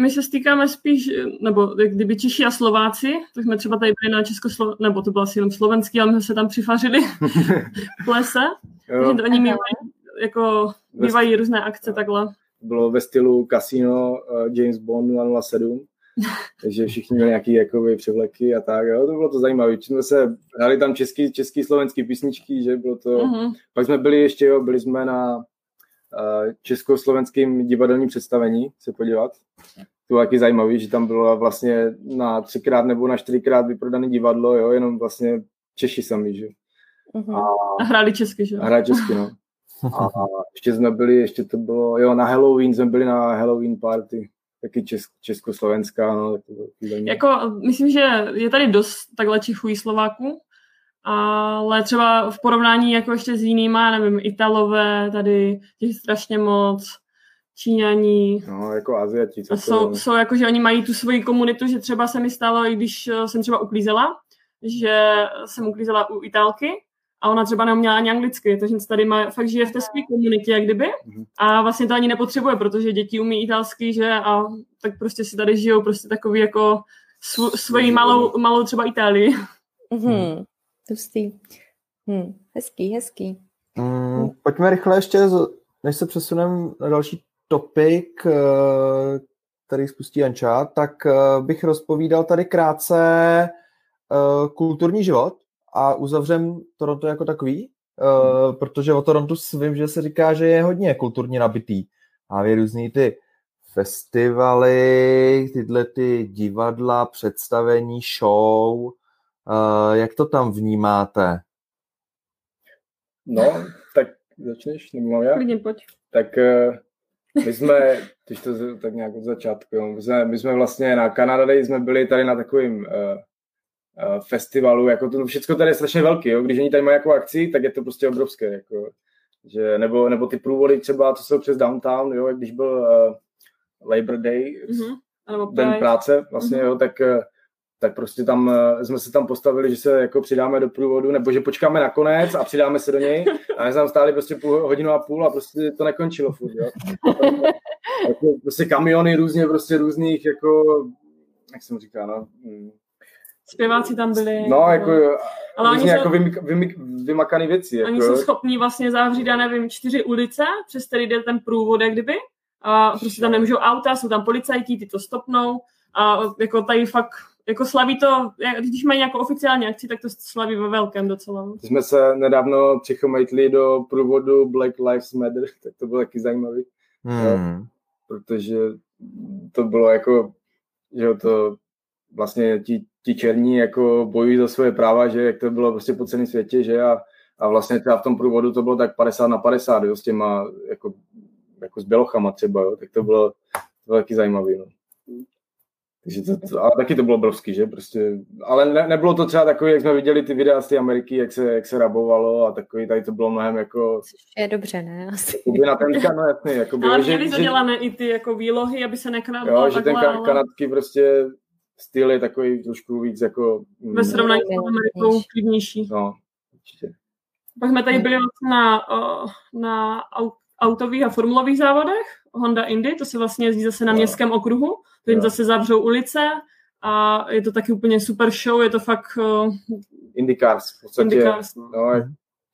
my se stýkáme spíš, nebo kdyby Češi a Slováci, tak jsme třeba tady byli na Českoslo, nebo to bylo asi jenom slovenský, ale my se tam přifařili v plese, takže oni mi jako bývají různé akce takhle. Bylo ve stylu Casino uh, James Bond 007, takže všichni měli nějaké jakoby, převleky a tak. Jo, to bylo to zajímavé. Jsme se hrali tam český, český, slovenský písničky, že bylo to... Uh-huh. Pak jsme byli ještě, jo, byli jsme na československém divadelním představení se podívat. To bylo taky zajímavé, že tam bylo vlastně na třikrát nebo na čtyřikrát vyprodané divadlo, jo, jenom vlastně Češi sami, že. Uh-huh. A, a hráli česky, že? A hráli česky, no. A ještě jsme byli, ještě to bylo, jo, na Halloween jsme byli na Halloween party, taky česk, československá, no, to bylo Jako, myslím, že je tady dost takhle Čechů Slováků, ale třeba v porovnání jako ještě s jinýma, nevím, Italové, tady těch strašně moc, Číňaní. No, jako Aziati. A jsou, jsou jako, že oni mají tu svoji komunitu, že třeba se mi stalo, i když jsem třeba uklízela, že jsem uklízela u Italky a ona třeba neuměla ani anglicky, takže tady má, fakt žije v té své komunitě, jak kdyby, mhm. a vlastně to ani nepotřebuje, protože děti umí italsky, že, a tak prostě si tady žijou prostě takový jako sv- svoji malou, malou třeba Itálii. Mm-hmm. Tustý. Hm. Hezký, hezký. Mm, pojďme rychle ještě, než se přesuneme na další topik, eh, který spustí Anča, tak eh, bych rozpovídal tady krátce eh, kulturní život, a uzavřem Toronto jako takový, uh, protože o Torontu vím, že se říká, že je hodně kulturně nabitý. A je různý ty festivaly, tyhle ty divadla, představení, show. Uh, jak to tam vnímáte? No, tak začneš, nebo mám já? Klidně, pojď. Tak uh, my jsme, když to tak nějak od začátku, my jsme, my jsme vlastně na Canada jsme byli tady na takovým uh, Eh, festivalu, jako to všechno tady je strašně velký, jo? když oni tady mají jako akci, tak je to prostě obrovské, jako, že, nebo, nebo ty průvody třeba, co jsou přes downtown, jo? když byl uh, Labor Day, mm-hmm. den práce, vlastně, mm-hmm. jo, tak, uh, tak prostě tam uh, jsme se tam postavili, že se jako přidáme do průvodu, nebo že počkáme na konec a přidáme se do něj a my jsme tam stáli prostě půl, hodinu a půl a prostě to nekončilo furt, jo. jako, prostě kamiony různě, prostě různých, jako, jak jsem říkal, no, mm, zpěváci tam byli. No, jako, ale oni jako vymyk, vymyk, vymakaný věci. Jako. Oni jsou schopní vlastně zavřít, já nevím, čtyři ulice, přes který jde ten průvod, jak kdyby. A prostě tam nemůžou auta, jsou tam policajti, ty to stopnou. A jako tady fakt jako slaví to, když mají nějakou oficiální akci, tak to slaví ve velkém docela. Jsme se nedávno přichomejtli do průvodu Black Lives Matter, tak to bylo taky zajímavý. Hmm. No, protože to bylo jako, že to vlastně ti ti černí jako bojují za svoje práva, že jak to bylo prostě po celém světě, že a, a vlastně třeba v tom průvodu to bylo tak 50 na 50, jo, s těma jako, jako s bělochama třeba, jo, tak to bylo, to bylo taky zajímavé, no. Takže to, to, ale taky to bylo obrovský, že prostě, ale ne, nebylo to třeba takový, jak jsme viděli ty videa z té Ameriky, jak se, jak se rabovalo a takový, tady to bylo mnohem jako... Je dobře, ne? Asi. Na ten, no jasný, jako bylo, ale měli že, zadělané že, i ty jako výlohy, aby se nekradlo. Jo, že ten ale... kanadský prostě styl je takový trošku víc jako... Mm, Ve srovnání s Amerikou klidnější. No, určitě. Pak jsme tady byli vlastně na, na autových a formulových závodech, Honda Indy, to se vlastně jezdí zase na městském okruhu, to jim zase zavřou ulice a je to taky úplně super show, je to fakt... Uh, IndyCars, v podstatě. IndyCars, no. no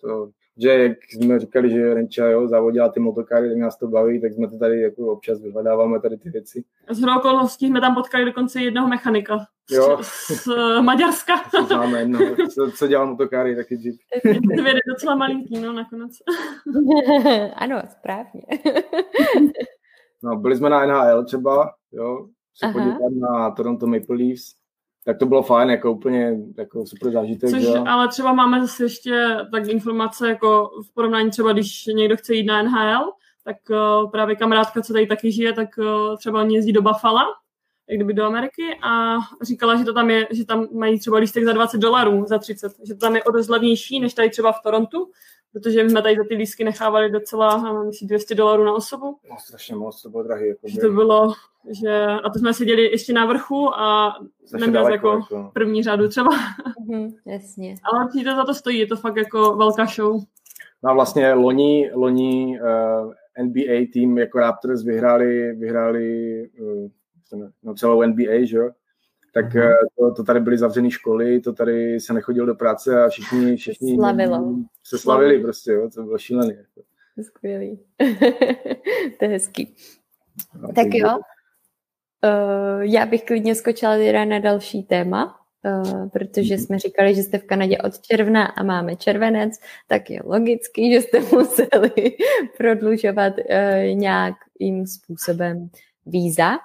to, že jak jsme říkali, že Renča jo, závodila ty motokary, tak nás to baví, tak jsme to tady jako občas vyhledáváme tady ty věci. Z okolností jsme tam potkali dokonce jednoho mechanika jo. z, z Maďarska. Známe jedno, co, co dělá motokary, taky jeep. je docela malinký, no nakonec. ano, správně. No, byli jsme na NHL třeba, jo, se Aha. podívat na Toronto Maple Leafs, tak to bylo fajn, jako úplně jako super zážitek. Což, jo. ale třeba máme zase ještě tak informace, jako v porovnání třeba, když někdo chce jít na NHL, tak uh, právě kamarádka, co tady taky žije, tak uh, třeba oni jezdí do Buffalo, jak kdyby do Ameriky a říkala, že to tam je, že tam mají třeba lístek za 20 dolarů, za 30, že to tam je o dost levnější, než tady třeba v Torontu, protože my jsme tady za ty lístky nechávali docela, myslím, 200 dolarů na osobu. No, strašně moc, to bylo drahý. Jako že to bylo, že, a to jsme seděli ještě na vrchu a neměli jako, jako první řadu třeba. Mm, jasně. Ale určitě za to stojí, je to fakt jako velká show. No a vlastně loni, loni uh, eh, NBA tým jako Raptors vyhráli, vyhráli uh, no, celou NBA, že jo? Tak mm-hmm. to, to tady byly zavřené školy, to tady se nechodil do práce a všichni, všichni Slavilo. se slavili prostě, jo? to bylo šílený. Jako. Skvělý. to je hezký. No, tak jo, uh, já bych klidně skočila teda na další téma, uh, protože mhm. jsme říkali, že jste v Kanadě od června a máme červenec, tak je logický, že jste museli prodlužovat uh, nějakým způsobem víza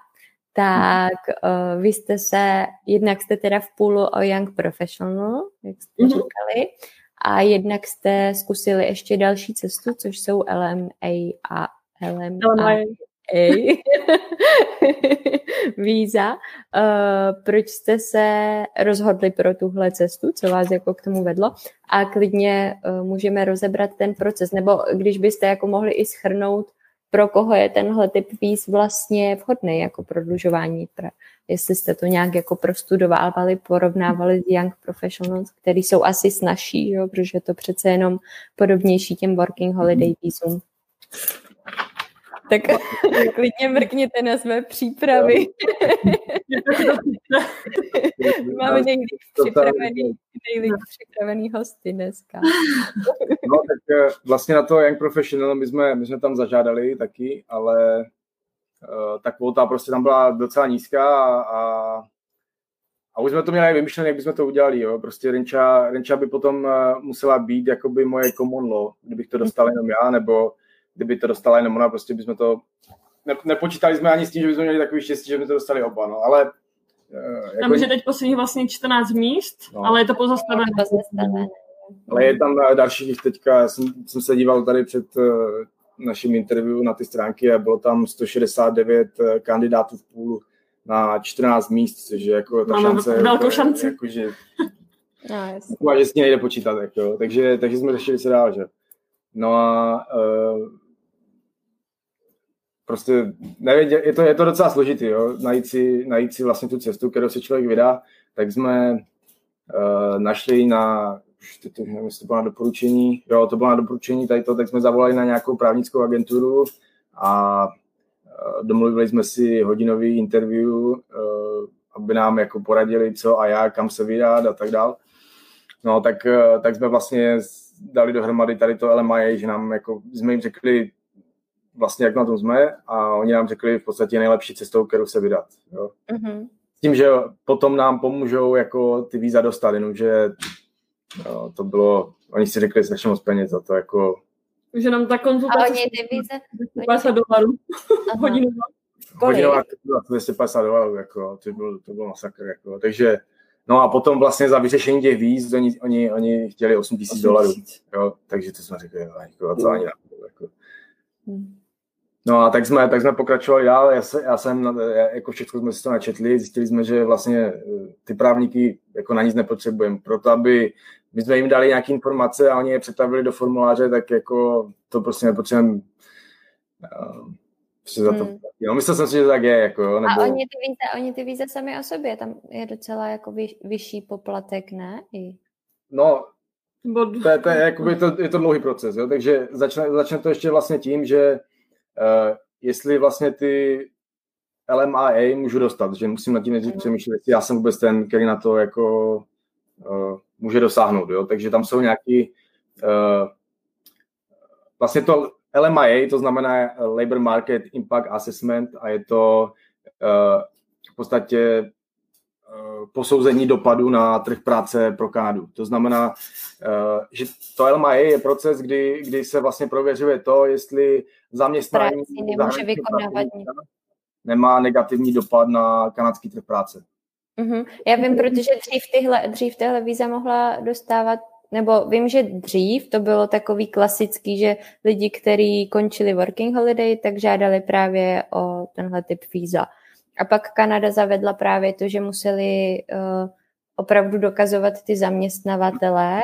tak uh, vy jste se, jednak jste teda v půlu o Young Professional, jak jste mm-hmm. říkali, a jednak jste zkusili ještě další cestu, což jsou LMA a LMA. víza. Uh, proč jste se rozhodli pro tuhle cestu, co vás jako k tomu vedlo? A klidně uh, můžeme rozebrat ten proces, nebo když byste jako mohli i schrnout, pro koho je tenhle typ víz vlastně vhodný jako prodlužování. Jestli jste to nějak jako prostudovali, porovnávali s Young Professionals, který jsou asi snažší, jo, protože je to přece jenom podobnější těm Working Holiday vízům. Tak klidně mrkněte na své přípravy. Máme někdy připravený, nejlíp připravený hosty dneska. no tak eh, vlastně na to Young Professional my jsme, my jsme tam zažádali taky, ale uh, ta kvota prostě tam byla docela nízká a, a, a už jsme to měli vymyšlené, jak bychom to udělali. Jo. Prostě Renča, Renča by potom uh, musela být jakoby moje common law, kdybych to dostal jenom já, nebo kdyby to dostala jenom ona, prostě bychom to ne, nepočítali jsme ani s tím, že bychom měli takový štěstí, že by to dostali oba, no, ale uh, jako... Tam je teď poslední vlastně 14 míst, no. ale je to pozastavené. Ale je tam eh, dalších teďka, jsem, jsem se díval tady před uh, naším interview na ty stránky a bylo tam 169 kandidátů v půlu na 14 míst, což je jako ta Máme šance. Velkou šanci. Jako, že, no, že s ní nejde počítat, jako, takže, takže jsme řešili se dál, že. No a uh, prostě nevěděl, je to, je to docela složitý, jo, najít si, najít si vlastně tu cestu, kterou se člověk vydá, tak jsme uh, našli na, už teď nevím, jestli to bylo na doporučení, jo, to bylo na doporučení tady to, tak jsme zavolali na nějakou právnickou agenturu a uh, domluvili jsme si hodinový interview, uh, aby nám jako poradili, co a jak, kam se vydat a tak dál. No, tak, tak jsme vlastně dali dohromady tady to LMIA, že nám jako, jsme jim řekli vlastně, jak na tom jsme a oni nám řekli v podstatě nejlepší cestou, kterou se vydat. Jo. Mm-hmm. S tím, že potom nám pomůžou jako ty víza dostat, jenomže jo, to bylo, oni si řekli strašně moc peněz za to, jako že nám ta konzultace... A oni ty víze... 250 dolarů hodinová. Hodinová 250 dolarů, jako, to bylo, to bylo masakr, jako, takže No a potom vlastně za vyřešení těch víz oni, oni, oni chtěli 8 tisíc dolarů. Jo, takže to jsme řekli, no, jako, to ani jako. Hmm. No a tak jsme, tak jsme pokračovali dál, já, se, já jsem, jako všechno jsme si to načetli, zjistili jsme, že vlastně eh, ty právníky jako na nic nepotřebujeme, proto aby my jsme jim dali nějaké informace a oni je přetavili do formuláře, tak jako to prostě nepotřebujeme Prostě za to hmm. No, myslel jsem si, že tak je. Jako, nebo... A oni ty, víze, oni ty víze sami o sobě, tam je docela jako vy, vyšší poplatek, ne? I... No, to je, to je, jakoby, to, je to dlouhý proces, jo? takže začne, začne to ještě vlastně tím, že jestli vlastně ty LMAA můžu dostat, že musím nad tím nejdřív hmm. přemýšlet, jestli já jsem vůbec ten, který na to jako uh, může dosáhnout, jo? takže tam jsou nějaký uh, vlastně to LMIA, to znamená Labor Market Impact Assessment a je to uh, v podstatě posouzení dopadu na trh práce pro Kanadu. To znamená, že to LMIA je proces, kdy, kdy se vlastně prověřuje to, jestli zaměstnání nemůže vykonávat nemá negativní dopad na kanadský trh práce. Mm-hmm. Já vím, protože dřív tyhle, dřív tyhle víza mohla dostávat, nebo vím, že dřív to bylo takový klasický, že lidi, kteří končili working holiday, tak žádali právě o tenhle typ víza. A pak Kanada zavedla právě to, že museli uh, opravdu dokazovat ty zaměstnavatele,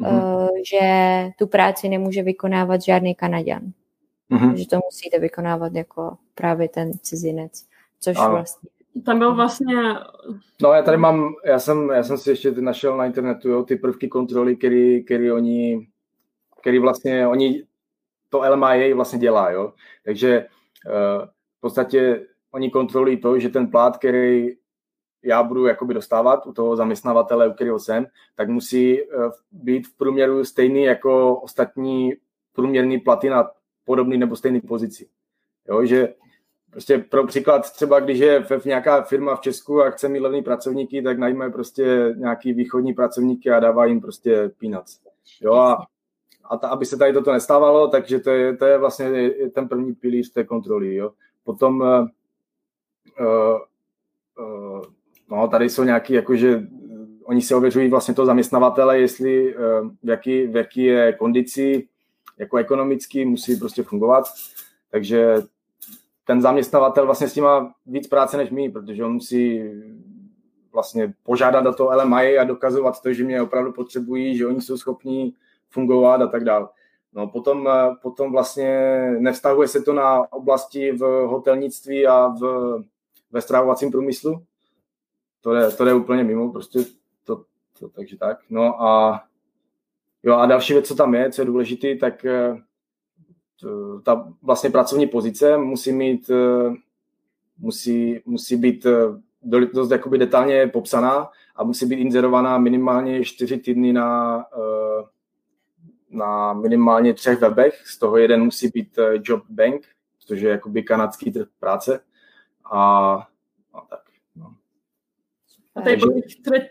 mm-hmm. uh, že tu práci nemůže vykonávat žádný Kanaďan. Mm-hmm. Že to musíte vykonávat jako právě ten cizinec, což ano. vlastně tam byl vlastně... No já tady mám, já jsem, já jsem si ještě našel na internetu jo, ty prvky kontroly, který, který oni, který vlastně, oni to LMIA vlastně dělá, jo. Takže uh, v podstatě oni kontrolují to, že ten plát, který já budu jakoby dostávat u toho zaměstnavatele, u kterého jsem, tak musí uh, být v průměru stejný jako ostatní průměrný platy na podobný nebo stejný pozici. Jo, že Prostě pro příklad třeba, když je v, nějaká firma v Česku a chce mít levný pracovníky, tak najme prostě nějaký východní pracovníky a dává jim prostě peanuts. Jo a, a ta, aby se tady toto nestávalo, takže to je, to je vlastně ten první pilíř té kontroly. Jo. Potom uh, no, tady jsou nějaký, jakože oni se ověřují vlastně to zaměstnavatele, jestli uh, v, jaký, v jaký je kondici, jako ekonomicky musí prostě fungovat. Takže ten zaměstnavatel vlastně s tím má víc práce než my, protože on musí vlastně požádat do toho LMI a dokazovat to, že mě opravdu potřebují, že oni jsou schopní fungovat a tak dále. No potom, potom vlastně nevztahuje se to na oblasti v hotelnictví a v, ve stravovacím průmyslu. To je, to je úplně mimo, prostě to, to, takže tak. No a jo a další věc, co tam je, co je důležitý, tak Eh, ta vlastně pracovní pozice musí mít, eh, musí, musí být eh, dost jakoby detailně popsaná a musí být inzerovaná minimálně čtyři týdny na, na minimálně třech webech. Z toho jeden musí být Job Bank, což je jakoby kanadský trh práce. A, a tak. A tady po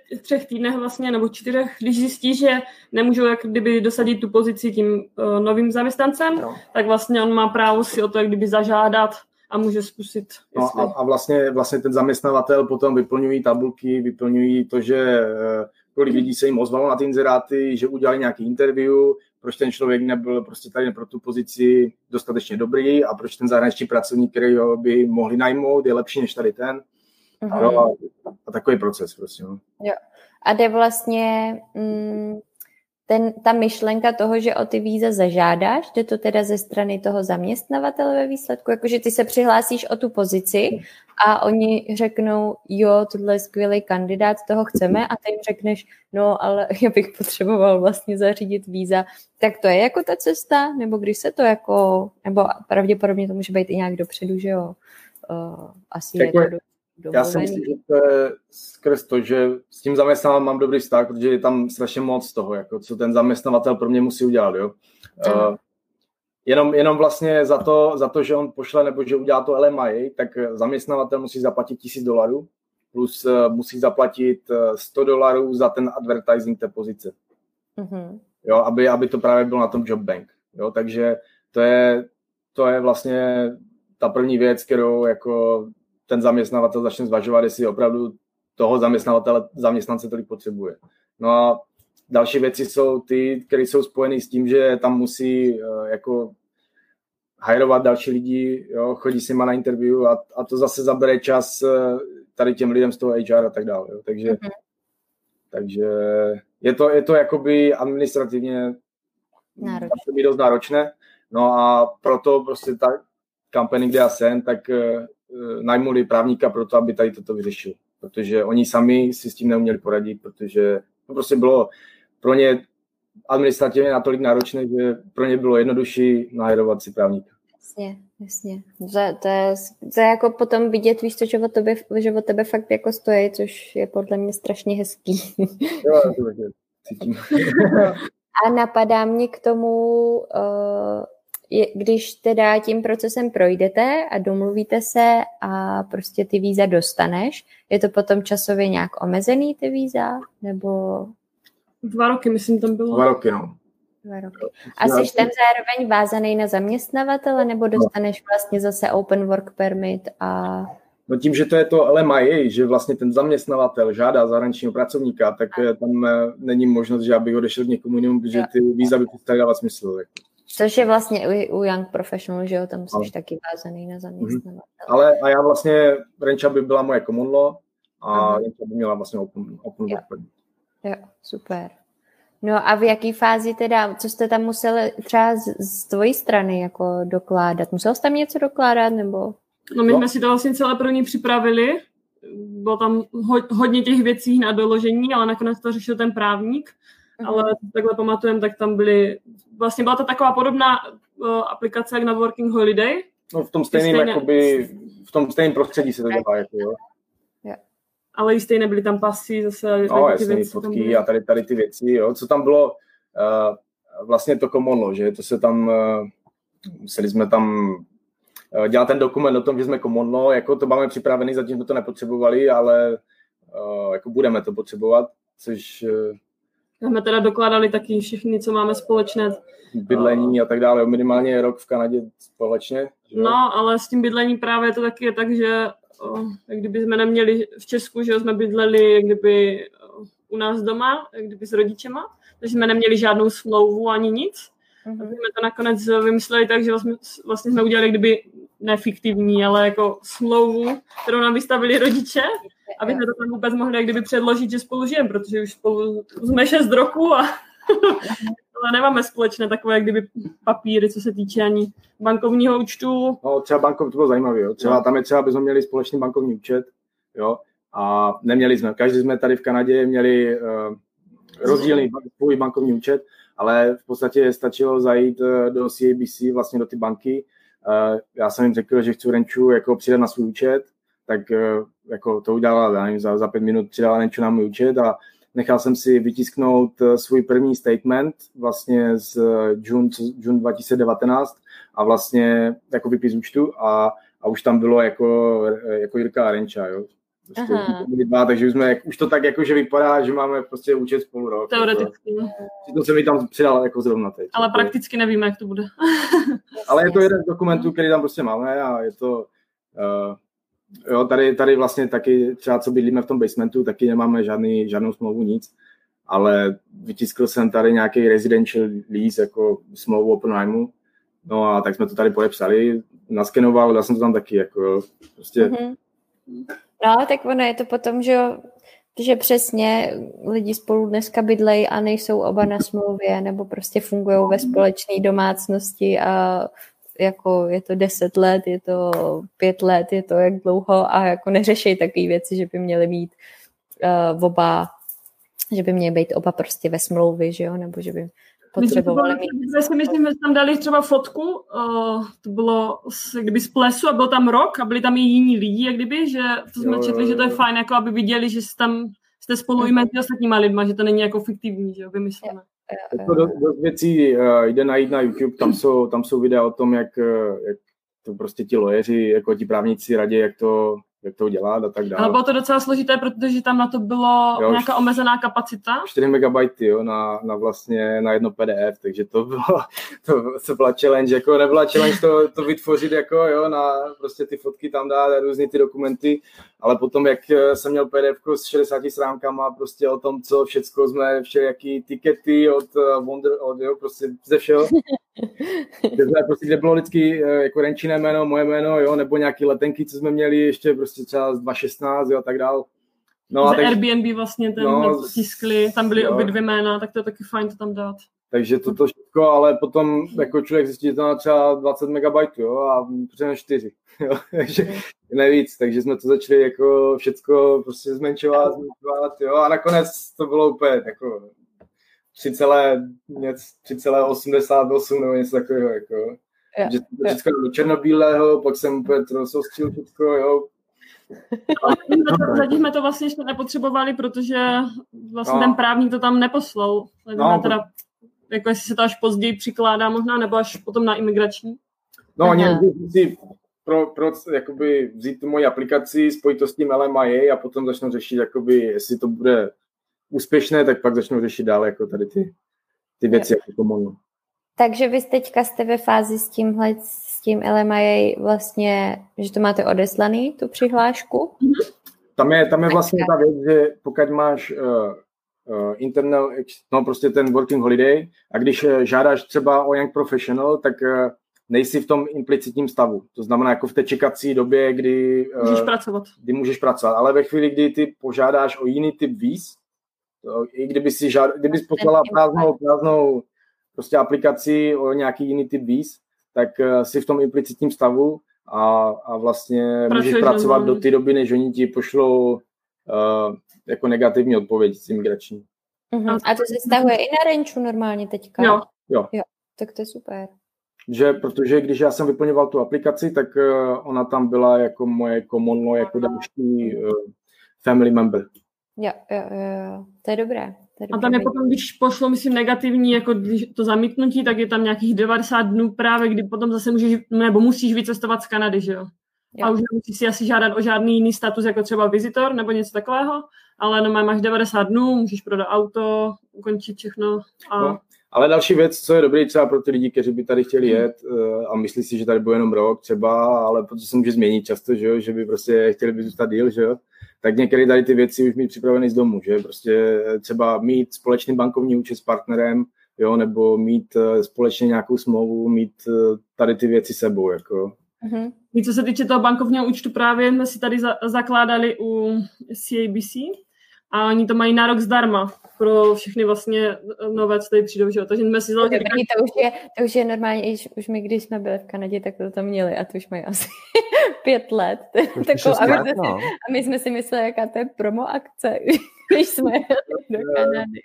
těch třech týdnech vlastně, nebo čtyřech, když zjistí, že nemůžou jak kdyby dosadit tu pozici tím uh, novým zaměstnancem, no. tak vlastně on má právo si o to jak kdyby zažádat a může zkusit. No a, a vlastně, vlastně ten zaměstnavatel potom vyplňují tabulky, vyplňují to, že uh, kolik lidí se jim ozvalo na ty inzeráty, že udělali nějaký interview, proč ten člověk nebyl prostě tady pro tu pozici dostatečně dobrý a proč ten zahraniční pracovník, který ho by mohli najmout, je lepší než tady ten. Mm-hmm. A, a takový proces prostě. No. Jo. A jde vlastně mm, ten, ta myšlenka toho, že o ty víza zažádáš, jde to teda ze strany toho zaměstnavatele ve výsledku, jakože ty se přihlásíš o tu pozici a oni řeknou, jo, tohle je skvělý kandidát, toho chceme a ty jim řekneš, no, ale já bych potřeboval vlastně zařídit víza. Tak to je jako ta cesta, nebo když se to jako, nebo pravděpodobně to může být i nějak dopředu, že jo, uh, asi jako je to já si myslím, že to je skrz to, že s tím zaměstnavatelem mám dobrý vztah, protože je tam strašně moc toho, jako co ten zaměstnavatel pro mě musí udělat. Jo? Uh, jenom, jenom vlastně za to, za to, že on pošle nebo že udělá to LMI, tak zaměstnavatel musí zaplatit tisíc dolarů plus uh, musí zaplatit 100 eh, dolarů za ten advertising té pozice. Mm-hmm. Jo, aby, aby to právě bylo na tom job bank. Jo, takže to je, to je vlastně ta první věc, kterou jako ten zaměstnavatel začne zvažovat, jestli opravdu toho zaměstnavatele, zaměstnance tolik potřebuje. No a další věci jsou ty, které jsou spojeny s tím, že tam musí uh, jako hajrovat další lidi, jo, chodí si ma na interview a, a to zase zabere čas uh, tady těm lidem z toho HR a tak dále. Jo. Takže, mm-hmm. takže je to, je to jakoby administrativně náročné. dost náročné. No a proto prostě ta kampaně, kde já jsem, tak Eh, najmuli právníka pro to, aby tady toto vyřešil. Protože oni sami si s tím neuměli poradit, protože to prostě bylo pro ně administrativně natolik náročné, že pro ně bylo jednodušší najrovat si právníka. Jasně, jasně. To, to, je, to je jako potom vidět, víš co, že o tebe, že o tebe fakt jako stojí, což je podle mě strašně hezký. Jo, to cítím. A napadá mě k tomu, uh, je, když teda tím procesem projdete a domluvíte se a prostě ty víza dostaneš, je to potom časově nějak omezený ty víza, nebo... Dva roky, myslím, tam bylo. Dva roky, no. Dva roky. A jsi tam zároveň vázaný na zaměstnavatele, nebo dostaneš vlastně zase open work permit a... No tím, že to je to LMIA, že vlastně ten zaměstnavatel žádá zahraničního pracovníka, tak tam eh, není možnost, že abych odešel k někomu jinému, protože ty víza by přestaly dávat smysl. Což je vlastně u, u Young Professional, že jo, tam jsi no. taky vázaný na zaměstnavatele. Mm-hmm. Ale a já vlastně, Renča by byla moje common law a. Renča by měla vlastně open, open jo. jo, super. No a v jaký fázi teda, co jste tam museli třeba z, z tvojí strany jako dokládat? Musel jsi tam něco dokládat nebo? No my no. jsme si to vlastně celé pro ní připravili. Bylo tam ho, hodně těch věcí na doložení, ale nakonec to řešil ten právník. Ale takhle pamatujem, tak tam byly, vlastně byla to taková podobná uh, aplikace jak na Working Holiday. No v tom stejném, stejné... jakoby, v tom stejném prostředí se to dělá, jako jo. Ale i stejně byly tam pasy, zase no, jasný, ty věci, fotky a tady, tady ty věci, jo. Co tam bylo, uh, vlastně to komono, že to se tam, uh, museli jsme tam Eh, dělat ten dokument o tom, že jsme komodno, jako to máme připravený, zatím jsme to nepotřebovali, ale uh, jako budeme to potřebovat, což... Uh, jsme teda dokládali taky všechny, co máme společné. Bydlení a tak dále, minimálně rok v Kanadě společně. Že? No, ale s tím bydlením právě to taky je tak, že uh, jak kdyby jsme neměli v Česku, že jsme bydleli jak kdyby u nás doma, jak kdyby s rodičema, takže jsme neměli žádnou smlouvu ani nic. Mm-hmm. jsme to nakonec vymysleli tak, že vlastně, vlastně jsme udělali kdyby nefiktivní, ale jako smlouvu, kterou nám vystavili rodiče, aby jsme to tam vůbec mohli kdyby předložit, že spolu žijeme, protože už spolu jsme šest roku a ale nemáme společné takové jak kdyby papíry, co se týče ani bankovního účtu. No třeba bankovní, to bylo zajímavé, jo. Třeba no. tam je třeba, aby jsme měli společný bankovní účet, jo, a neměli jsme. Každý jsme tady v Kanadě měli uh, rozdílný svůj bankovní účet, ale v podstatě stačilo zajít uh, do CABC, vlastně do ty banky, Uh, já jsem jim řekl, že chci Renču jako přidat na svůj účet, tak uh, jako to udělala, já nevím, za, za pět minut přidala Renču na můj účet a nechal jsem si vytisknout uh, svůj první statement vlastně z June, June 2019 a vlastně jako vypis účtu a, a už tam bylo jako, jako Jirka a Renča, jo. Prostě dva, takže už, jsme, už to tak jako, že vypadá, že máme prostě účet spolu rok. Teoreticky. Jako, to se mi tam přidal jako zrovna teď. Ale prakticky nevíme, jak to bude. Ale je to jeden z dokumentů, který tam prostě máme a je to... Uh, jo, tady, tady vlastně taky, třeba co bydlíme v tom basementu, taky nemáme žádný, žádnou smlouvu, nic. Ale vytiskl jsem tady nějaký residential lease, jako smlouvu o pronájmu. No a tak jsme to tady podepsali, naskenoval, dal jsem to tam taky, jako prostě... Mm-hmm No, tak ono je to potom, že že přesně lidi spolu dneska bydlejí a nejsou oba na smlouvě nebo prostě fungují ve společné domácnosti a jako je to deset let, je to pět let, je to jak dlouho a jako neřeší takové věci, že by měly být uh, oba, že by měly být oba prostě ve smlouvě, že jo, nebo že by potřebovali mít. Já si myslím, že tam dali třeba fotku, uh, to bylo z, kdyby z plesu a byl tam rok a byli tam i jiní lidi, jak kdyby, že to jsme jo, četli, že to je fajn, jako aby viděli, že jste tam jste spolu i mezi ostatníma lidma, že to není jako fiktivní, že jo, vymyšlené. To dost, dost věcí uh, jde najít na YouTube, tam jsou, tam jsou videa o tom, jak, jak to prostě ti lojeři, jako ti právníci radí, jak to, jak to udělat a tak dále. Ale bylo to docela složité, protože tam na to bylo jo, nějaká omezená kapacita. 4 MB jo, na, na vlastně na jedno PDF, takže to bylo, to, to byla challenge, jako nebyla challenge to, to vytvořit jako, jo, na prostě ty fotky tam dát, různé ty dokumenty, ale potom, jak jsem měl PDF s 60 stránkama prostě o tom, co všecko jsme, všelijaký tikety od uh, Wonder, od, jo, prostě ze všeho, kde, prostě, kde bylo vždycky uh, jako Renčine jméno, moje jméno, jo, nebo nějaký letenky, co jsme měli ještě prostě třeba z 2016 jo, a tak dál. No, a tak, Airbnb vlastně ten no, tiskli, tam byly obě dvě jména, tak to je taky fajn to tam dát. Takže toto všechno, ale potom jako člověk zjistí, že to má třeba 20 MB, jo, a potřebujeme 4, jo, takže mm. ne víc, takže jsme to začali jako všecko prostě zmenšovat, zmenšovat, jo, a nakonec to bylo úplně jako 3,88 nebo něco takového, jako. Yeah, že to všechno do černobílého, pak jsem úplně to soustil všechno, jo, Zatím jsme to vlastně ještě nepotřebovali, protože vlastně no. ten právník to tam neposlal. No, teda... jako jestli se to až později přikládá možná, nebo až potom na imigrační? No, oni si pro, pro jakoby vzít tu moji aplikaci, spojit to s tím LMIA a potom začnou řešit, jakoby, jestli to bude úspěšné, tak pak začnou řešit dále jako tady ty, ty věci jako komonu. Takže vy teďka jste ve fázi s tímhle, s tím LMIA vlastně, že to máte odeslaný, tu přihlášku? Tam je, tam je vlastně ta věc, že pokud máš uh, uh, internal, no prostě ten working holiday a když uh, žádáš třeba o young professional, tak uh, nejsi v tom implicitním stavu. To znamená jako v té čekací době, kdy můžeš uh, pracovat. Kdy můžeš pracovat. Ale ve chvíli, kdy ty požádáš o jiný typ víz, to, i kdyby si žád, kdyby poslala prázdnou, prázdnou prostě aplikaci o nějaký jiný typ víz, tak uh, si v tom implicitním stavu a, a vlastně Pračuješ můžeš pracovat do té doby, než oni ti pošlou uh, jako negativní odpověď s imigrační. Uh-huh. A to se stahuje i na Renču normálně teďka? Jo. jo. jo. Tak to je super. Že, protože když já jsem vyplňoval tu aplikaci, tak uh, ona tam byla jako moje common jako další uh, family member. Jo, jo, jo, to je dobré. A tam je potom, když pošlo, myslím, negativní jako když to zamítnutí, tak je tam nějakých 90 dnů právě, kdy potom zase můžeš, nebo musíš vycestovat z Kanady, že jo? jo. A už nemusíš si asi žádat o žádný jiný status, jako třeba vizitor nebo něco takového, ale no, máš 90 dnů, můžeš prodat auto, ukončit všechno. A... No, ale další věc, co je dobrý třeba pro ty lidi, kteří by tady chtěli jet eh, a myslí si, že tady bude jenom rok třeba, ale protože se může změnit často, že, jo? že by prostě chtěli by zůstat díl, že jo? Tak některé tady ty věci už mít připravený z domu, že prostě třeba mít společný bankovní účet s partnerem, jo, nebo mít uh, společně nějakou smlouvu, mít uh, tady ty věci sebou, jako. Uh-huh. Co se týče toho bankovního účtu, právě jsme si tady za- zakládali u CABC a oni to mají na rok zdarma pro všechny vlastně nové, co tady přijdou, že jo. Takže jsme si založili... To, už je, to už je normálně, už, už my, když jsme byli v Kanadě, tak to tam měli a to už mají asi pět let. Takovou, a, my no. a my jsme si mysleli, jaká to je promo akce, když jsme do Kanady.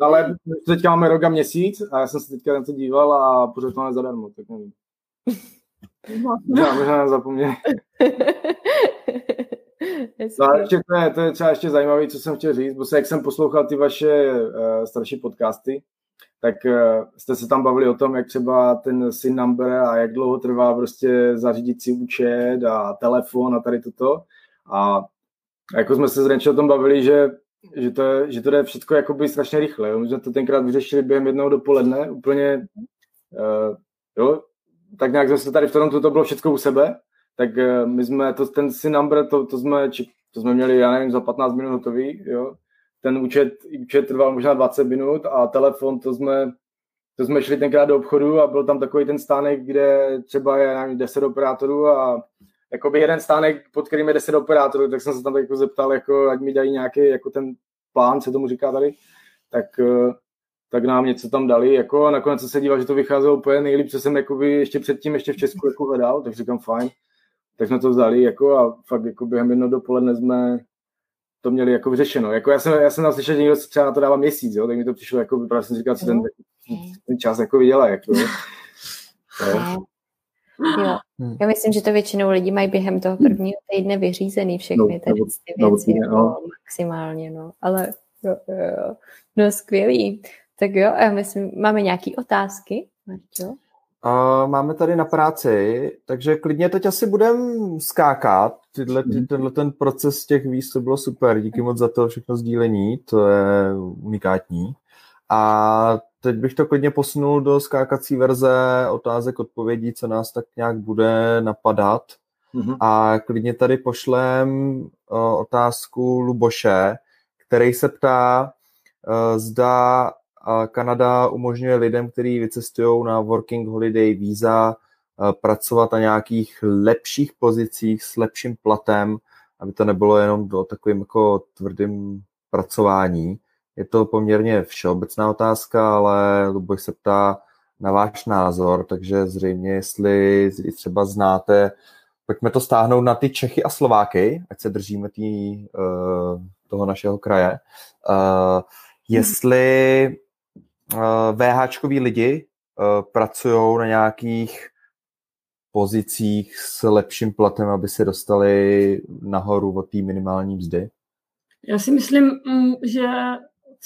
Ale teďka máme rok a měsíc a já jsem se teďka na to díval a pořád máme zadarmo, tak nevím. Možná, možná zapomněl. No, ještě to, je, to je třeba ještě zajímavé, co jsem chtěl říct, protože jak jsem poslouchal ty vaše uh, starší podcasty, tak uh, jste se tam bavili o tom, jak třeba ten SIN number a jak dlouho trvá prostě zařídit si účet a telefon a tady toto. A jako jsme se s o tom bavili, že, že, to, je, že to jde všechno jakoby strašně rychle. My jsme to tenkrát vyřešili během jednoho dopoledne, úplně, uh, jo, tak nějak zase tady v Torontu to bylo všechno u sebe tak uh, my jsme, to, ten SIN number, to, to, jsme, to jsme měli, já nevím, za 15 minut hotový, jo. Ten účet, účet trval možná 20 minut a telefon, to jsme, to jsme šli tenkrát do obchodu a byl tam takový ten stánek, kde třeba je nevím, 10 operátorů a jakoby jeden stánek, pod kterým je 10 operátorů, tak jsem se tam jako zeptal, jako, ať mi dají nějaký jako ten plán, co tomu říká tady, tak, eh, tak nám něco tam dali, jako a nakonec se díval, že to vycházelo úplně nejlíp, co jsem jakoby ještě předtím ještě v Česku jako hledal, tak říkám fajn tak jsme to vzali jako a fakt jako během jednoho dopoledne jsme to měli jako vyřešeno. Jako já jsem, já jsem slyšel, že někdo třeba na to dává měsíc, jo, tak mi to přišlo, jako právě jsem říkal, co ten, ten čas jako vydělá. Jako, jo. Jo. Hmm. Já myslím, že to většinou lidi mají během toho prvního týdne vyřízený všechny no, tady ty věci no, jako no. maximálně, no. Ale jo, jo, no skvělý. Tak jo, já myslím, máme nějaké otázky, Marťo? Uh, máme tady na práci, takže klidně teď asi budeme skákat. Tyhle, ty, mhm. tenhle ten proces těch víz, to bylo super. Díky moc za to všechno sdílení, to je unikátní. A teď bych to klidně posunul do skákací verze otázek, odpovědí, co nás tak nějak bude napadat. Mm-hmm. A klidně tady pošlem uh, otázku Luboše, který se ptá, uh, zda a Kanada umožňuje lidem, kteří vycestují na working holiday víza, eh, pracovat na nějakých lepších pozicích s lepším platem, aby to nebylo jenom do takovým jako tvrdým pracování. Je to poměrně všeobecná otázka, ale Luboš se ptá na váš názor, takže zřejmě, jestli třeba znáte, pojďme to stáhnout na ty Čechy a Slováky, ať se držíme tý, uh, toho našeho kraje. Uh, jestli VHčkoví lidi uh, pracují na nějakých pozicích s lepším platem, aby se dostali nahoru od té minimální mzdy? Já si myslím, mm, že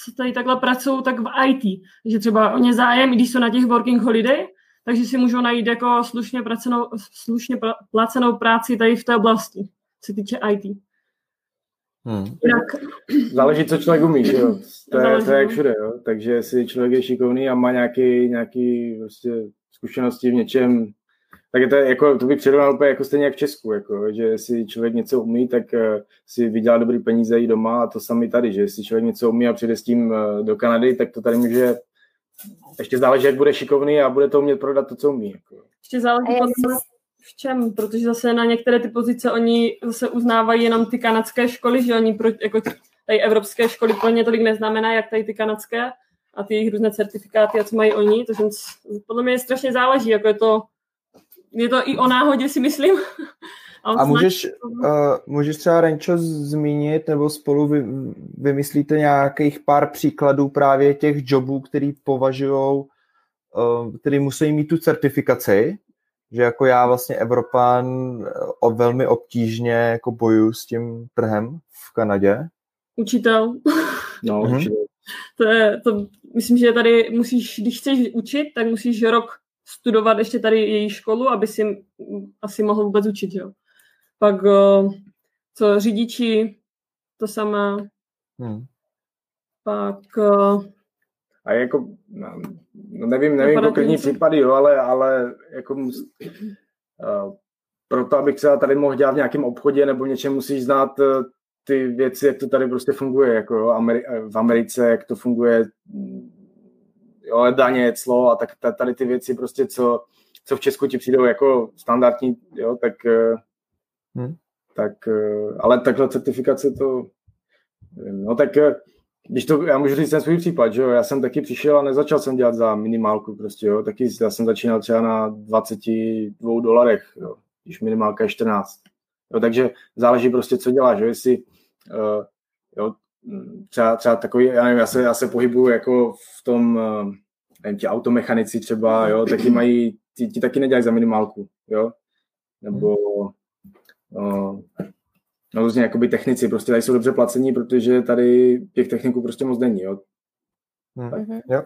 co tady takhle pracují, tak v IT. Takže třeba oni zájem, když jsou na těch working holiday, takže si můžou najít jako slušně, pracenou, slušně placenou práci tady v té oblasti, co se týče IT. Hmm. Jinak... Záleží, co člověk umí, že jo? To je, to je jak všude, jo? Takže jestli člověk je šikovný a má nějaký, nějaký prostě zkušenosti v něčem, tak je to, jako, to bych přirovnal úplně jako stejně jak v Česku, jako, že jestli člověk něco umí, tak uh, si vydělá dobrý peníze i doma a to sami tady, že jestli člověk něco umí a přijde s tím uh, do Kanady, tak to tady může ještě záleží, jak bude šikovný a bude to umět prodat to, co umí. Jako. Ještě záleží v čem, protože zase na některé ty pozice oni zase uznávají jenom ty kanadské školy, že oni pro, jako tady evropské školy pro ně tolik neznamená, jak tady ty kanadské a ty jejich různé certifikáty a co mají oni, takže podle mě strašně záleží, jako je to, je to i o náhodě si myslím. A, a můžeš, uh, můžeš třeba Renčo zmínit, nebo spolu vy, vymyslíte nějakých pár příkladů právě těch jobů, který považují, uh, který musí mít tu certifikaci, že jako já vlastně Evropan o velmi obtížně jako bojuju s tím trhem v Kanadě. Učitel. No, mm-hmm. učitel. To je, to, myslím, že tady musíš, když chceš učit, tak musíš rok studovat ještě tady její školu, aby si asi mohl vůbec učit, jo. Pak co řidiči, to samé. Hmm. Pak a jako, no nevím, nevím konkrétní případy, jo, ale, ale jako uh, proto, abych se tady mohl dělat v nějakém obchodě nebo něčem, musíš znát uh, ty věci, jak to tady prostě funguje, jako jo, Ameri- v Americe, jak to funguje, jo, daně, clo a tak tady ty věci prostě, co, co v Česku ti přijdou jako standardní, jo, tak, hmm. tak ale takhle certifikace to, no tak když to, já můžu říct ten svůj případ, že jo, já jsem taky přišel a nezačal jsem dělat za minimálku prostě, jo, taky já jsem začínal třeba na 22 dolarech, jo, když minimálka je 14. Jo, takže záleží prostě, co děláš, jo, jestli, uh, jo, třeba, třeba takový, já nevím, já se, já se pohybuju jako v tom, uh, nevím, ti automechanici třeba, jo, taky mají, ti, ti taky nedělají za minimálku, jo, nebo uh, no, různě jakoby technici, prostě tady jsou dobře placení, protože tady těch techniků prostě moc není, jo. Mm-hmm. Jo.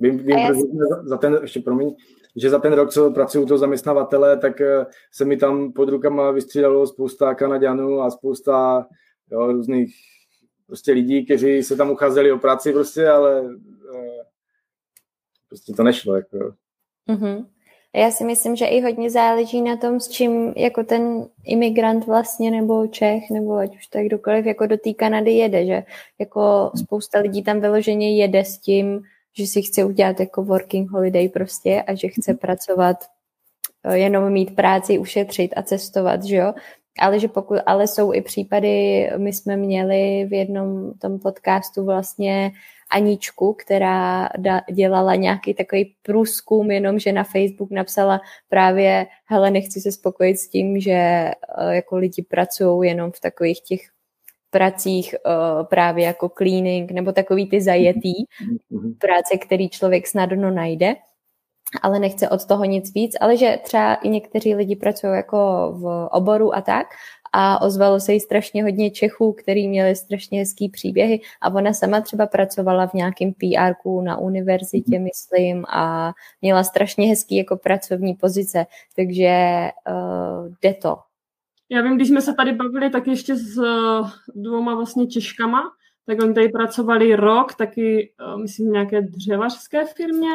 Vím, vím já... za, za ten, ještě promiň, že za ten rok, co pracuju u toho zaměstnavatele, tak eh, se mi tam pod rukama vystřídalo spousta Kanaďanů a spousta jo, různých prostě lidí, kteří se tam ucházeli o práci prostě, ale eh, prostě to nešlo. Jako. Mm-hmm. Já si myslím, že i hodně záleží na tom, s čím jako ten imigrant vlastně, nebo Čech, nebo ať už tak kdokoliv, jako do té Kanady jede, že jako spousta lidí tam vyloženě jede s tím, že si chce udělat jako working holiday prostě a že chce pracovat, eh, jenom mít práci, ušetřit a cestovat, že jo. Ale že pokud, ale jsou i případy, my jsme měli v jednom tom podcastu vlastně Aničku, která dělala nějaký takový průzkum, jenom že na Facebook napsala právě, hele, nechci se spokojit s tím, že eh, jako lidi pracují jenom v takových těch pracích uh, právě jako cleaning nebo takový ty zajetý mhm. práce, který člověk snadno najde, ale nechce od toho nic víc, ale že třeba i někteří lidi pracují jako v oboru a tak a ozvalo se jí strašně hodně Čechů, který měli strašně hezký příběhy a ona sama třeba pracovala v nějakém pr na univerzitě, mhm. myslím, a měla strašně hezký jako pracovní pozice, takže uh, jde to. Já vím, když jsme se tady bavili, tak ještě s uh, dvouma vlastně Češkama, tak oni tady pracovali rok, taky, uh, myslím, v nějaké dřevařské firmě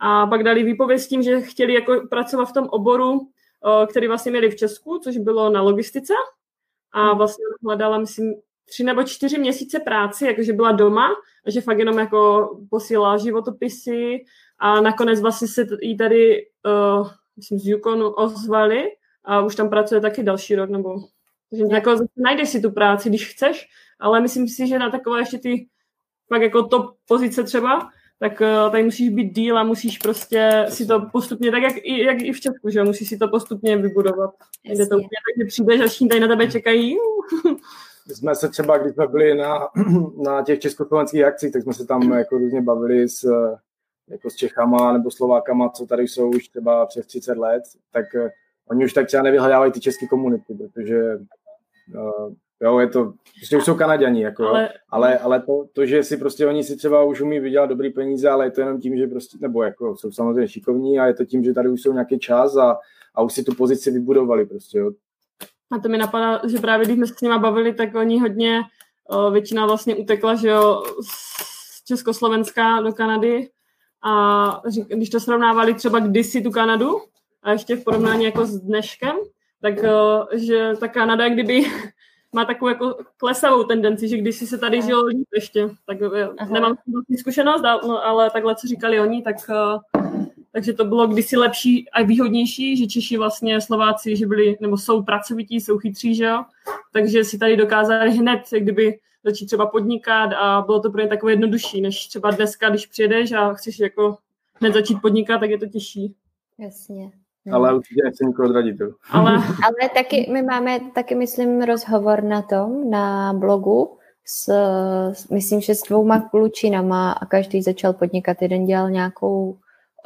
a pak dali výpověď s tím, že chtěli jako pracovat v tom oboru, který vlastně měli v Česku, což bylo na logistice. A hmm. vlastně hledala, myslím, tři nebo čtyři měsíce práci, jakože byla doma a že fakt jenom jako posílala životopisy. A nakonec vlastně se jí tady, uh, myslím, z Yukonu ozvali a už tam pracuje taky další rok, nebo takže jako najdeš si tu práci, když chceš, ale myslím si, že na takové ještě ty pak jako top pozice třeba, tak uh, tady musíš být díl a musíš prostě si to postupně, tak jak i, jak i v Česku, že musíš si to postupně vybudovat. Jde to úplně tak, že přijdeš a všichni tady na tebe čekají. My jsme se třeba, když jsme byli na, na těch československých akcích, tak jsme se tam jako různě bavili s, jako s Čechama nebo Slovákama, co tady jsou už třeba přes 30 let, tak uh, oni už tak třeba nevyhledávají ty české komunity, protože uh, Jo, je to, prostě už jsou Kanaděni, jako, ale, ale, ale to, to, že si prostě oni si třeba už umí vydělat dobrý peníze, ale je to jenom tím, že prostě, nebo jako jsou samozřejmě šikovní a je to tím, že tady už jsou nějaký čas a, a už si tu pozici vybudovali prostě, jo. A to mi napadá, že právě když jsme se s nimi bavili, tak oni hodně, většina vlastně utekla, že jo, z Československa do Kanady a když to srovnávali třeba kdysi tu Kanadu a ještě v porovnání jako s dneškem, tak že ta Kanada, kdyby má takovou jako klesavou tendenci, že když si se tady žilo líp ještě, tak Aha. nemám vlastní zkušenost, no, ale takhle, co říkali oni, tak takže to bylo kdysi lepší a výhodnější, že Češi vlastně Slováci, že byli, nebo jsou pracovití, jsou chytří, že jo? takže si tady dokázali hned, jak kdyby začít třeba podnikat a bylo to pro ně takové jednodušší, než třeba dneska, když přijedeš a chceš jako hned začít podnikat, tak je to těžší. Jasně. Hmm. Ale určitě nechci nikoho odradit. Ale... Ale taky, my máme taky, myslím, rozhovor na tom, na blogu, s, myslím, že s dvouma klučinama a každý začal podnikat. Jeden dělal nějakou,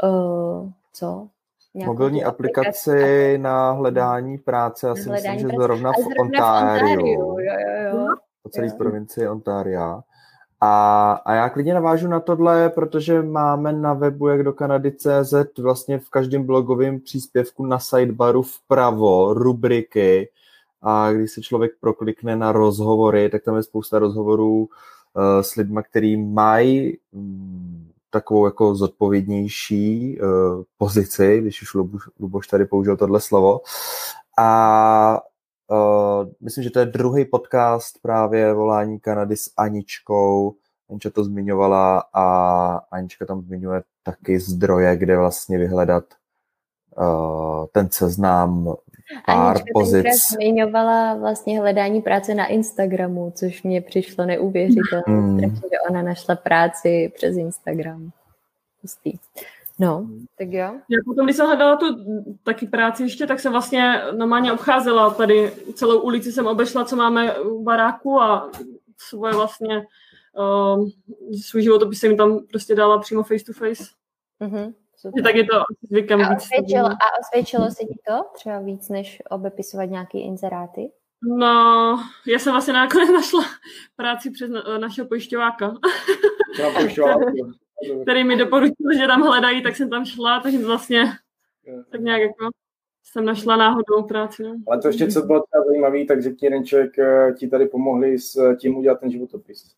uh, co? Nějakou Mobilní aplikaci, aplikaci na hledání práce, já si myslím, že zrovna v Ontáriu. Jo, jo, jo. Po celé provincii Ontária. A, a já klidně navážu na tohle, protože máme na webu jak do Kanady CZ vlastně v každém blogovém příspěvku na sidebaru vpravo rubriky a když se člověk proklikne na rozhovory, tak tam je spousta rozhovorů uh, s lidmi, kteří mají um, takovou jako zodpovědnější uh, pozici, když už Luboš tady použil tohle slovo. A Uh, myslím, že to je druhý podcast právě Volání Kanady s Aničkou. Anička to zmiňovala a Anička tam zmiňuje taky zdroje, kde vlastně vyhledat uh, ten seznam pár Anička pozic. zmiňovala vlastně hledání práce na Instagramu, což mě přišlo neuvěřitelné, mm. že ona našla práci přes Instagram. Pustý. No, tak jo. Já potom, když jsem hledala tu taky práci ještě, tak jsem vlastně normálně obcházela tady celou ulici, jsem obešla, co máme u baráku a svoje vlastně uh, svůj životopis jsem tam prostě dala přímo face to face. Mm-hmm. Tak je to zvykem a osvědčilo, a osvědčilo se ti to třeba víc, než obepisovat nějaké inzeráty? No, já jsem vlastně nakonec našla práci přes našeho pojišťováka. který mi doporučil, že tam hledají, tak jsem tam šla, takže vlastně tak nějak jako jsem našla náhodou práci. No. Ale to ještě, co bylo třeba zajímavé, tak řekni, jeden člověk eh, ti tady pomohli s tím udělat ten životopis.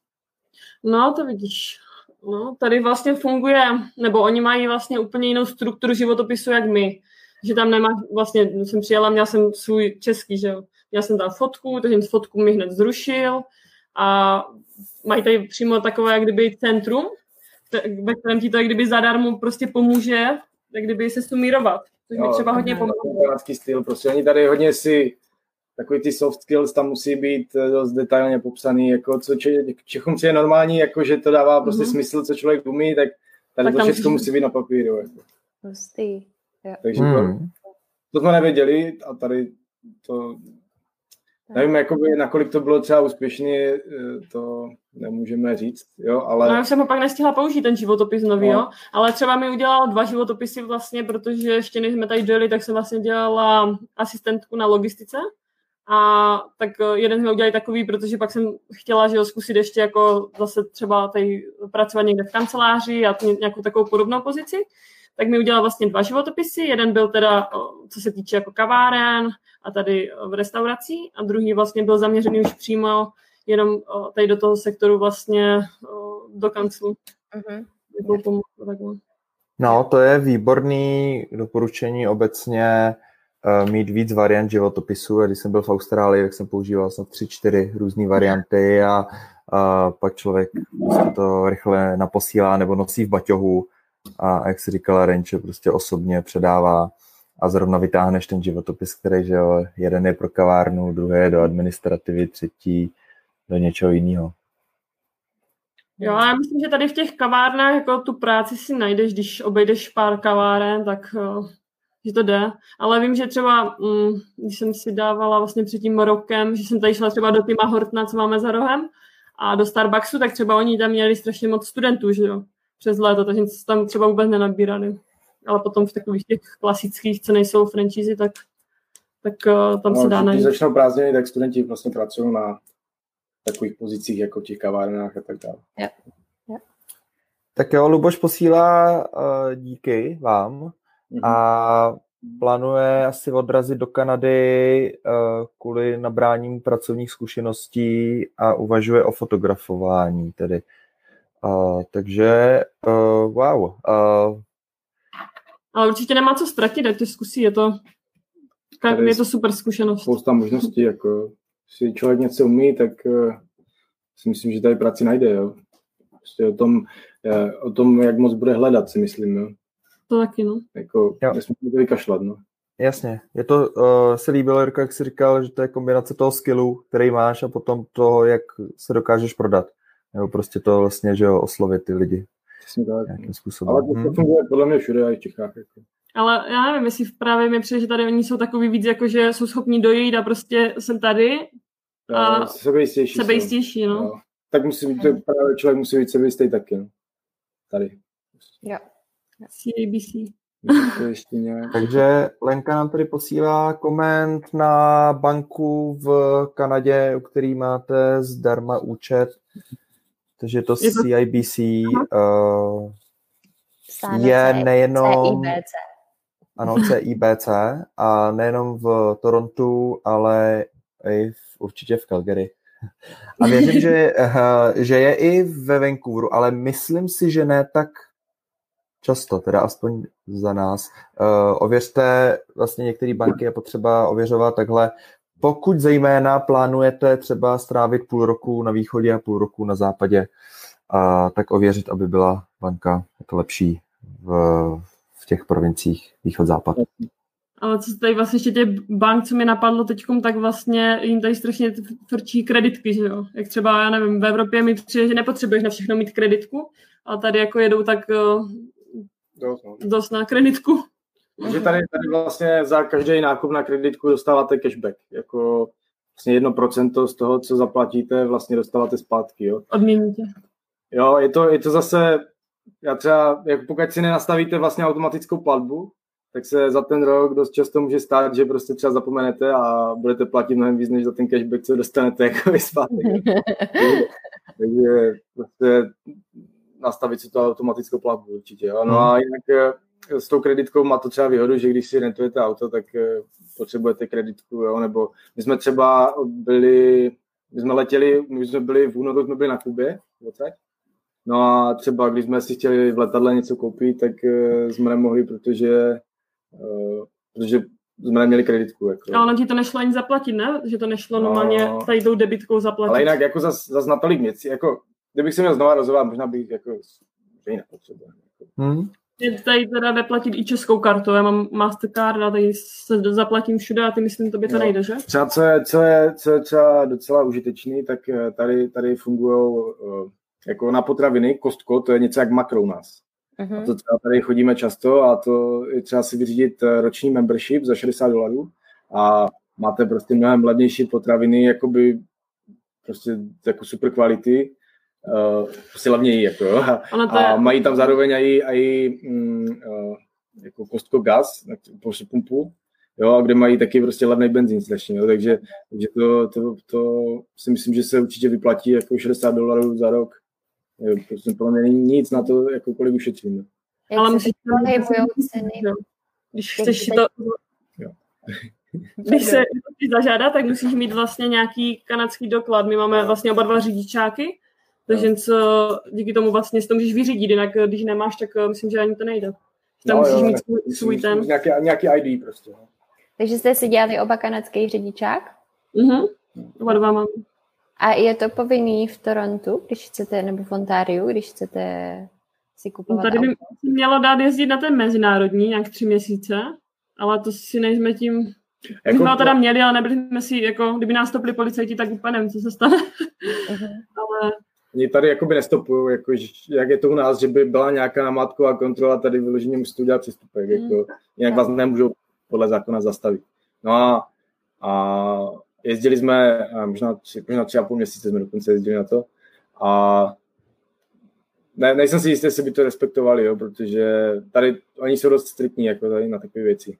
No, to vidíš. No, tady vlastně funguje, nebo oni mají vlastně úplně jinou strukturu životopisu, jak my. Že tam nemá, vlastně jsem přijela, měla jsem svůj český, že jo. Měla jsem tam fotku, takže fotku mi hned zrušil a mají tady přímo takové, jak kdyby centrum, ve kterém ti to jak kdyby zadarmo prostě pomůže, jak kdyby se sumírovat. Což mi třeba hodně pomáhá. styl, prostě oni tady hodně si takový ty soft skills tam musí být eh, dost detailně popsaný, jako co če, Čechům je normální, jako že to dává prostě mm-hmm. smysl, co člověk umí, tak tady tak to všechno musí být na papíru. Jako. Hustý. Takže hmm. to, to jsme nevěděli a tady to Nevím, jakoby, nakolik to bylo třeba úspěšně, eh, to nemůžeme říct, jo, ale... No, já jsem ho pak nestihla použít, ten životopis nový, no. jo, ale třeba mi udělal dva životopisy vlastně, protože ještě než jsme tady dojeli, tak jsem vlastně dělala asistentku na logistice. A tak eh, jeden jsme udělali takový, protože pak jsem chtěla, že ho zkusit ještě jako zase třeba tady pracovat někde v kanceláři a nějakou takovou podobnou pozici, tak mi udělal vlastně dva životopisy. Jeden byl teda, co se týče jako kaváren a tady v restaurací a druhý vlastně byl zaměřený už přímo jenom tady do toho sektoru vlastně do kanclu. Uh-huh. No, to je výborný doporučení obecně uh, mít víc variant životopisu. A když jsem byl v Austrálii, tak jsem používal snad tři, čtyři různé varianty a uh, pak člověk to rychle naposílá nebo nosí v baťohu a jak si říkala Renče, prostě osobně předává a zrovna vytáhneš ten životopis, který, že jo, jeden je pro kavárnu, druhý je do administrativy, třetí do něčeho jiného. Jo, já myslím, že tady v těch kavárnách jako tu práci si najdeš, když obejdeš pár kaváren, tak uh, že to jde. Ale vím, že třeba, um, když jsem si dávala vlastně před tím rokem, že jsem tady šla třeba do Tima Hortna, co máme za rohem, a do Starbucksu, tak třeba oni tam měli strašně moc studentů, že jo přes léto, takže se tam třeba vůbec nenabírali. Ale potom v takových těch klasických, co nejsou franchise, tak, tak uh, tam no, se dá Když najít. začnou prázdniny, tak studenti vlastně pracují na takových pozicích jako v těch kavárnách a tak dále. Tak jo, Luboš posílá uh, díky vám Mhm. a plánuje asi odrazit do Kanady uh, kvůli nabráním pracovních zkušeností a uvažuje o fotografování tedy. Uh, takže uh, wow. Uh, Ale určitě nemá co ztratit, ať to zkusí, je to, je to super zkušenost. Spousta možností, jako si člověk něco umí, tak uh, si myslím, že tady práci najde, jo. Prostě o tom, uh, o tom, jak moc bude hledat, si myslím, jo. To taky, no. Jako, Jo. nesmíme to vykašlat, no. Jasně, je to, uh, se líbilo, Jirko, jak jsi říkal, že to je kombinace toho skillu, který máš a potom toho, jak se dokážeš prodat. Nebo prostě to vlastně, že jo, oslovit ty lidi Přesně tak. nějakým Ale způsobem. to, to Hmm. funguje podle mě všude, i v Čechách. Jako. Ale já nevím, jestli právě mi přijde, že tady oni jsou takový víc, jako že jsou schopní dojít a prostě jsem tady, A Uh, sebejistější. jsou. sebejistější, no. Jo. Tak musí být, to právě člověk musí být sebejistý taky, no. Tady. Jo. CABC. Ještě nějak... Takže Lenka nám tady posílá koment na banku v Kanadě, u který máte zdarma účet. Takže to CIBC uh, je C- nejenom CIBC. ano, CIBC a nejenom v Torontu, ale i v, určitě v Calgary. A věřím, že, eh, že je i ve Vancouveru, ale myslím si, že ne tak často, teda aspoň za nás. Uh, ověřte, vlastně některé banky je potřeba ověřovat takhle. Pokud zejména plánujete třeba strávit půl roku na východě a půl roku na západě, uh, tak ověřit, aby byla banka jako lepší v, v těch provinciích východ-západ. Ale co tady vlastně ještě těch bank, co mi napadlo teďkom, tak vlastně jim tady strašně frčí kreditky, že jo. Jak třeba, já nevím, v Evropě mi přijde, že nepotřebuješ na všechno mít kreditku, a tady jako jedou tak uh, Dost, no. dost na kreditku. Takže tady, tady vlastně za každý nákup na kreditku dostáváte cashback. Jako vlastně jedno procento z toho, co zaplatíte, vlastně dostáváte zpátky. Jo, Odmění tě. jo je, to, je to zase, já třeba, jako pokud si nenastavíte vlastně automatickou platbu, tak se za ten rok dost často může stát, že prostě třeba zapomenete a budete platit mnohem víc, než za ten cashback, co dostanete jako zpátky. Takže prostě nastavit si to automatickou platbu určitě. Jo. No a jinak eh, s tou kreditkou má to třeba výhodu, že když si rentujete auto, tak eh, potřebujete kreditku, jo, nebo my jsme třeba byli, my jsme letěli, my jsme byli v únoru, jsme byli na Kubě, odsaď. No a třeba když jsme si chtěli v letadle něco koupit, tak eh, jsme nemohli, protože, eh, protože jsme neměli kreditku. Jako. A ono ti to nešlo ani zaplatit, ne? Že to nešlo normálně No. tady tou debitkou zaplatit. Ale jinak jako zas, zas na tolik věcí, jako kdybych se měl znova rozhodovat, možná bych jako, že ji nepotřeboval. Jako. Hmm? Tady teda jde platit i českou kartou. Já mám Mastercard a tady se zaplatím všude a ty myslím, to by to Jo. nejde, že? Třeba co je, co je, co je třeba docela užitečný, tak eh, tady, tady fungují jako na potraviny, kostko, to je něco jak makro u nás. A Mhm. to třeba tady chodíme často a to je třeba si vyřídit eh, roční membership za 60 dolarů a máte prostě mnohem levnější potraviny, jakoby prostě jako super kvality, uh, prostě levněji, jako jo. A, to je, a mají tam zároveň i, i mm, uh, jako kostko gas, na prostě pumpu, jo, a kde mají taky prostě levný benzín strašně, jo, takže, takže to, to, to, si myslím, že se určitě vyplatí jako 60 dolarů za rok. Jo, prostě pro mě není nic na to, jako kolik ušetříme. Jak ale musíš pohybujou ceny? Když chceš si to, Jo. když se zažádat, tak musíš mít vlastně nějaký kanadský doklad. My máme vlastně oba dva řidičáky, takže co, díky tomu vlastně si to můžeš vyřídit, jinak když nemáš, tak eh, myslím, že ani to nejde. Tam No, musíš jo, mít svůj, svůj ten. Nějaký, nějaký ID prostě. No. Takže jste si dělali oba kanadský řidičák? Mhm. Oba dva mám. A je to povinný v Torontu, když chcete, nebo v Ontáriu, když chcete si No, kupovat tady by mělo dát jezdit na ten mezinárodní, nějak tři měsíce, ale to si nejsme tím... Jako, Jako, jsme ho teda měli, ale nebyli jsme si, jako, kdyby nás stopili policajti, tak úplně nevím, co se stane. Mhm. ale Oni tady jakoby nestopují, jako, jak je to u nás, že by byla nějaká namátková kontrola, tady vyloženě musíte udělat přestupek, Mm. jako, jinak vás nemůžou podle zákona zastavit. No a, a jezdili jsme, a možná tři, možná tři a půl měsíce jsme dokonce jezdili na to a ne, nejsem si jistý, jestli by to respektovali, jo, protože tady oni jsou dost striktní jako tady na takové věci.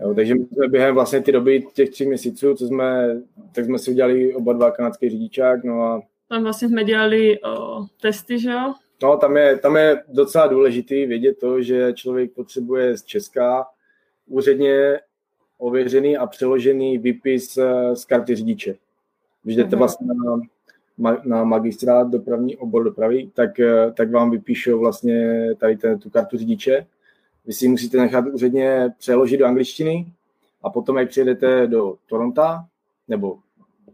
Jo, mhm. takže my jsme během vlastně ty doby těch tří měsíců, co jsme, tak jsme si udělali oba dva kanadský řidičák, no a tam vlastně jsme dělali o, testy, že jo? No, tam je, tam je docela důležitý vědět to, že člověk potřebuje z Česka úředně ověřený a přeložený výpis eh, z karty řidiče. Když jdete mhm. vlastně na, na magistrát dopravní obor dopravy, tak, eh, tak vám vypíšou vlastně tady ten, tu kartu řidiče. Vy si musíte nechat úředně přeložit do angličtiny a potom, jak přijedete do Toronto, nebo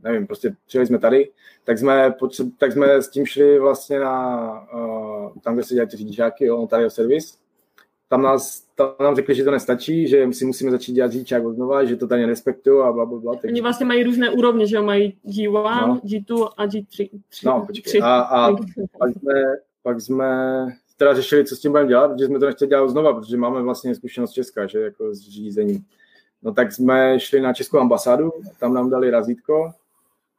nevím, prostě přijeli jsme tady, tak jsme, tak jsme s tím šli vlastně na, uh, tam, kde se dělají ty řidičáky, jo, Ontario Service. Tam, nás, tam nám řekli, že to nestačí, že si musíme začít dělat řidičák od znova, že to tady nerespektují a bla, bla, bla. Takže... Oni vlastně mají různé úrovně, že jo, mají G1, no. G2 a G3. 3, no, počkej. 3. A, a pak, jsme, pak jsme teda řešili, co s tím budeme dělat, protože jsme to nechtěli dělat znova, protože máme vlastně zkušenost Česka, že jako z řízení. No tak jsme šli na Českou ambasádu, tam nám dali razítko,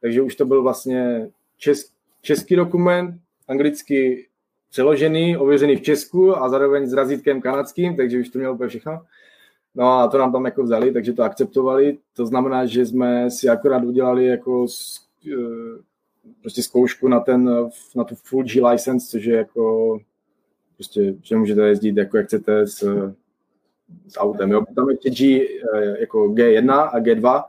takže už to byl vlastně čes, český dokument, anglicky přeložený, ověřený v Česku a zároveň s razítkem kanadským, takže už to mělo úplně všechno. No a to nám tam jako vzali, takže to akceptovali. To znamená, že jsme si akorát udělali jako e, prostě zkoušku na, ten, na tu full G license, což je jako prostě, že můžete jezdit jako jak chcete s, s autem. Jo. Tam ještě G, e, jako G1 a G2.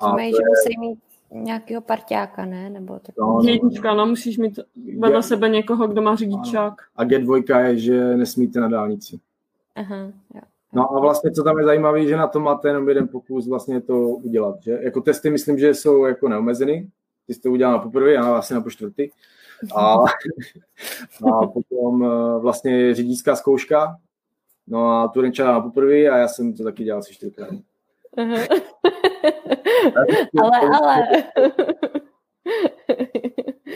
A to je, že musí mít nějakého parťáka, ne? Nebo tak... No, Jednička, no, musíš mít vedle sebe někoho, kdo má řidičák. A G2 je, že nesmíte na dálnici. Aha, jo. No a vlastně, co tam je zajímavé, že na to máte jenom jeden pokus vlastně to udělat, že? Jako testy myslím, že jsou jako neomezený. Ty jste udělal na poprvé, já vlastně na počtvrtý. A, a potom eh, vlastně řidičská zkouška. No a tu na poprvé a já jsem to taky dělal asi čtyřikrát. Ale, ale.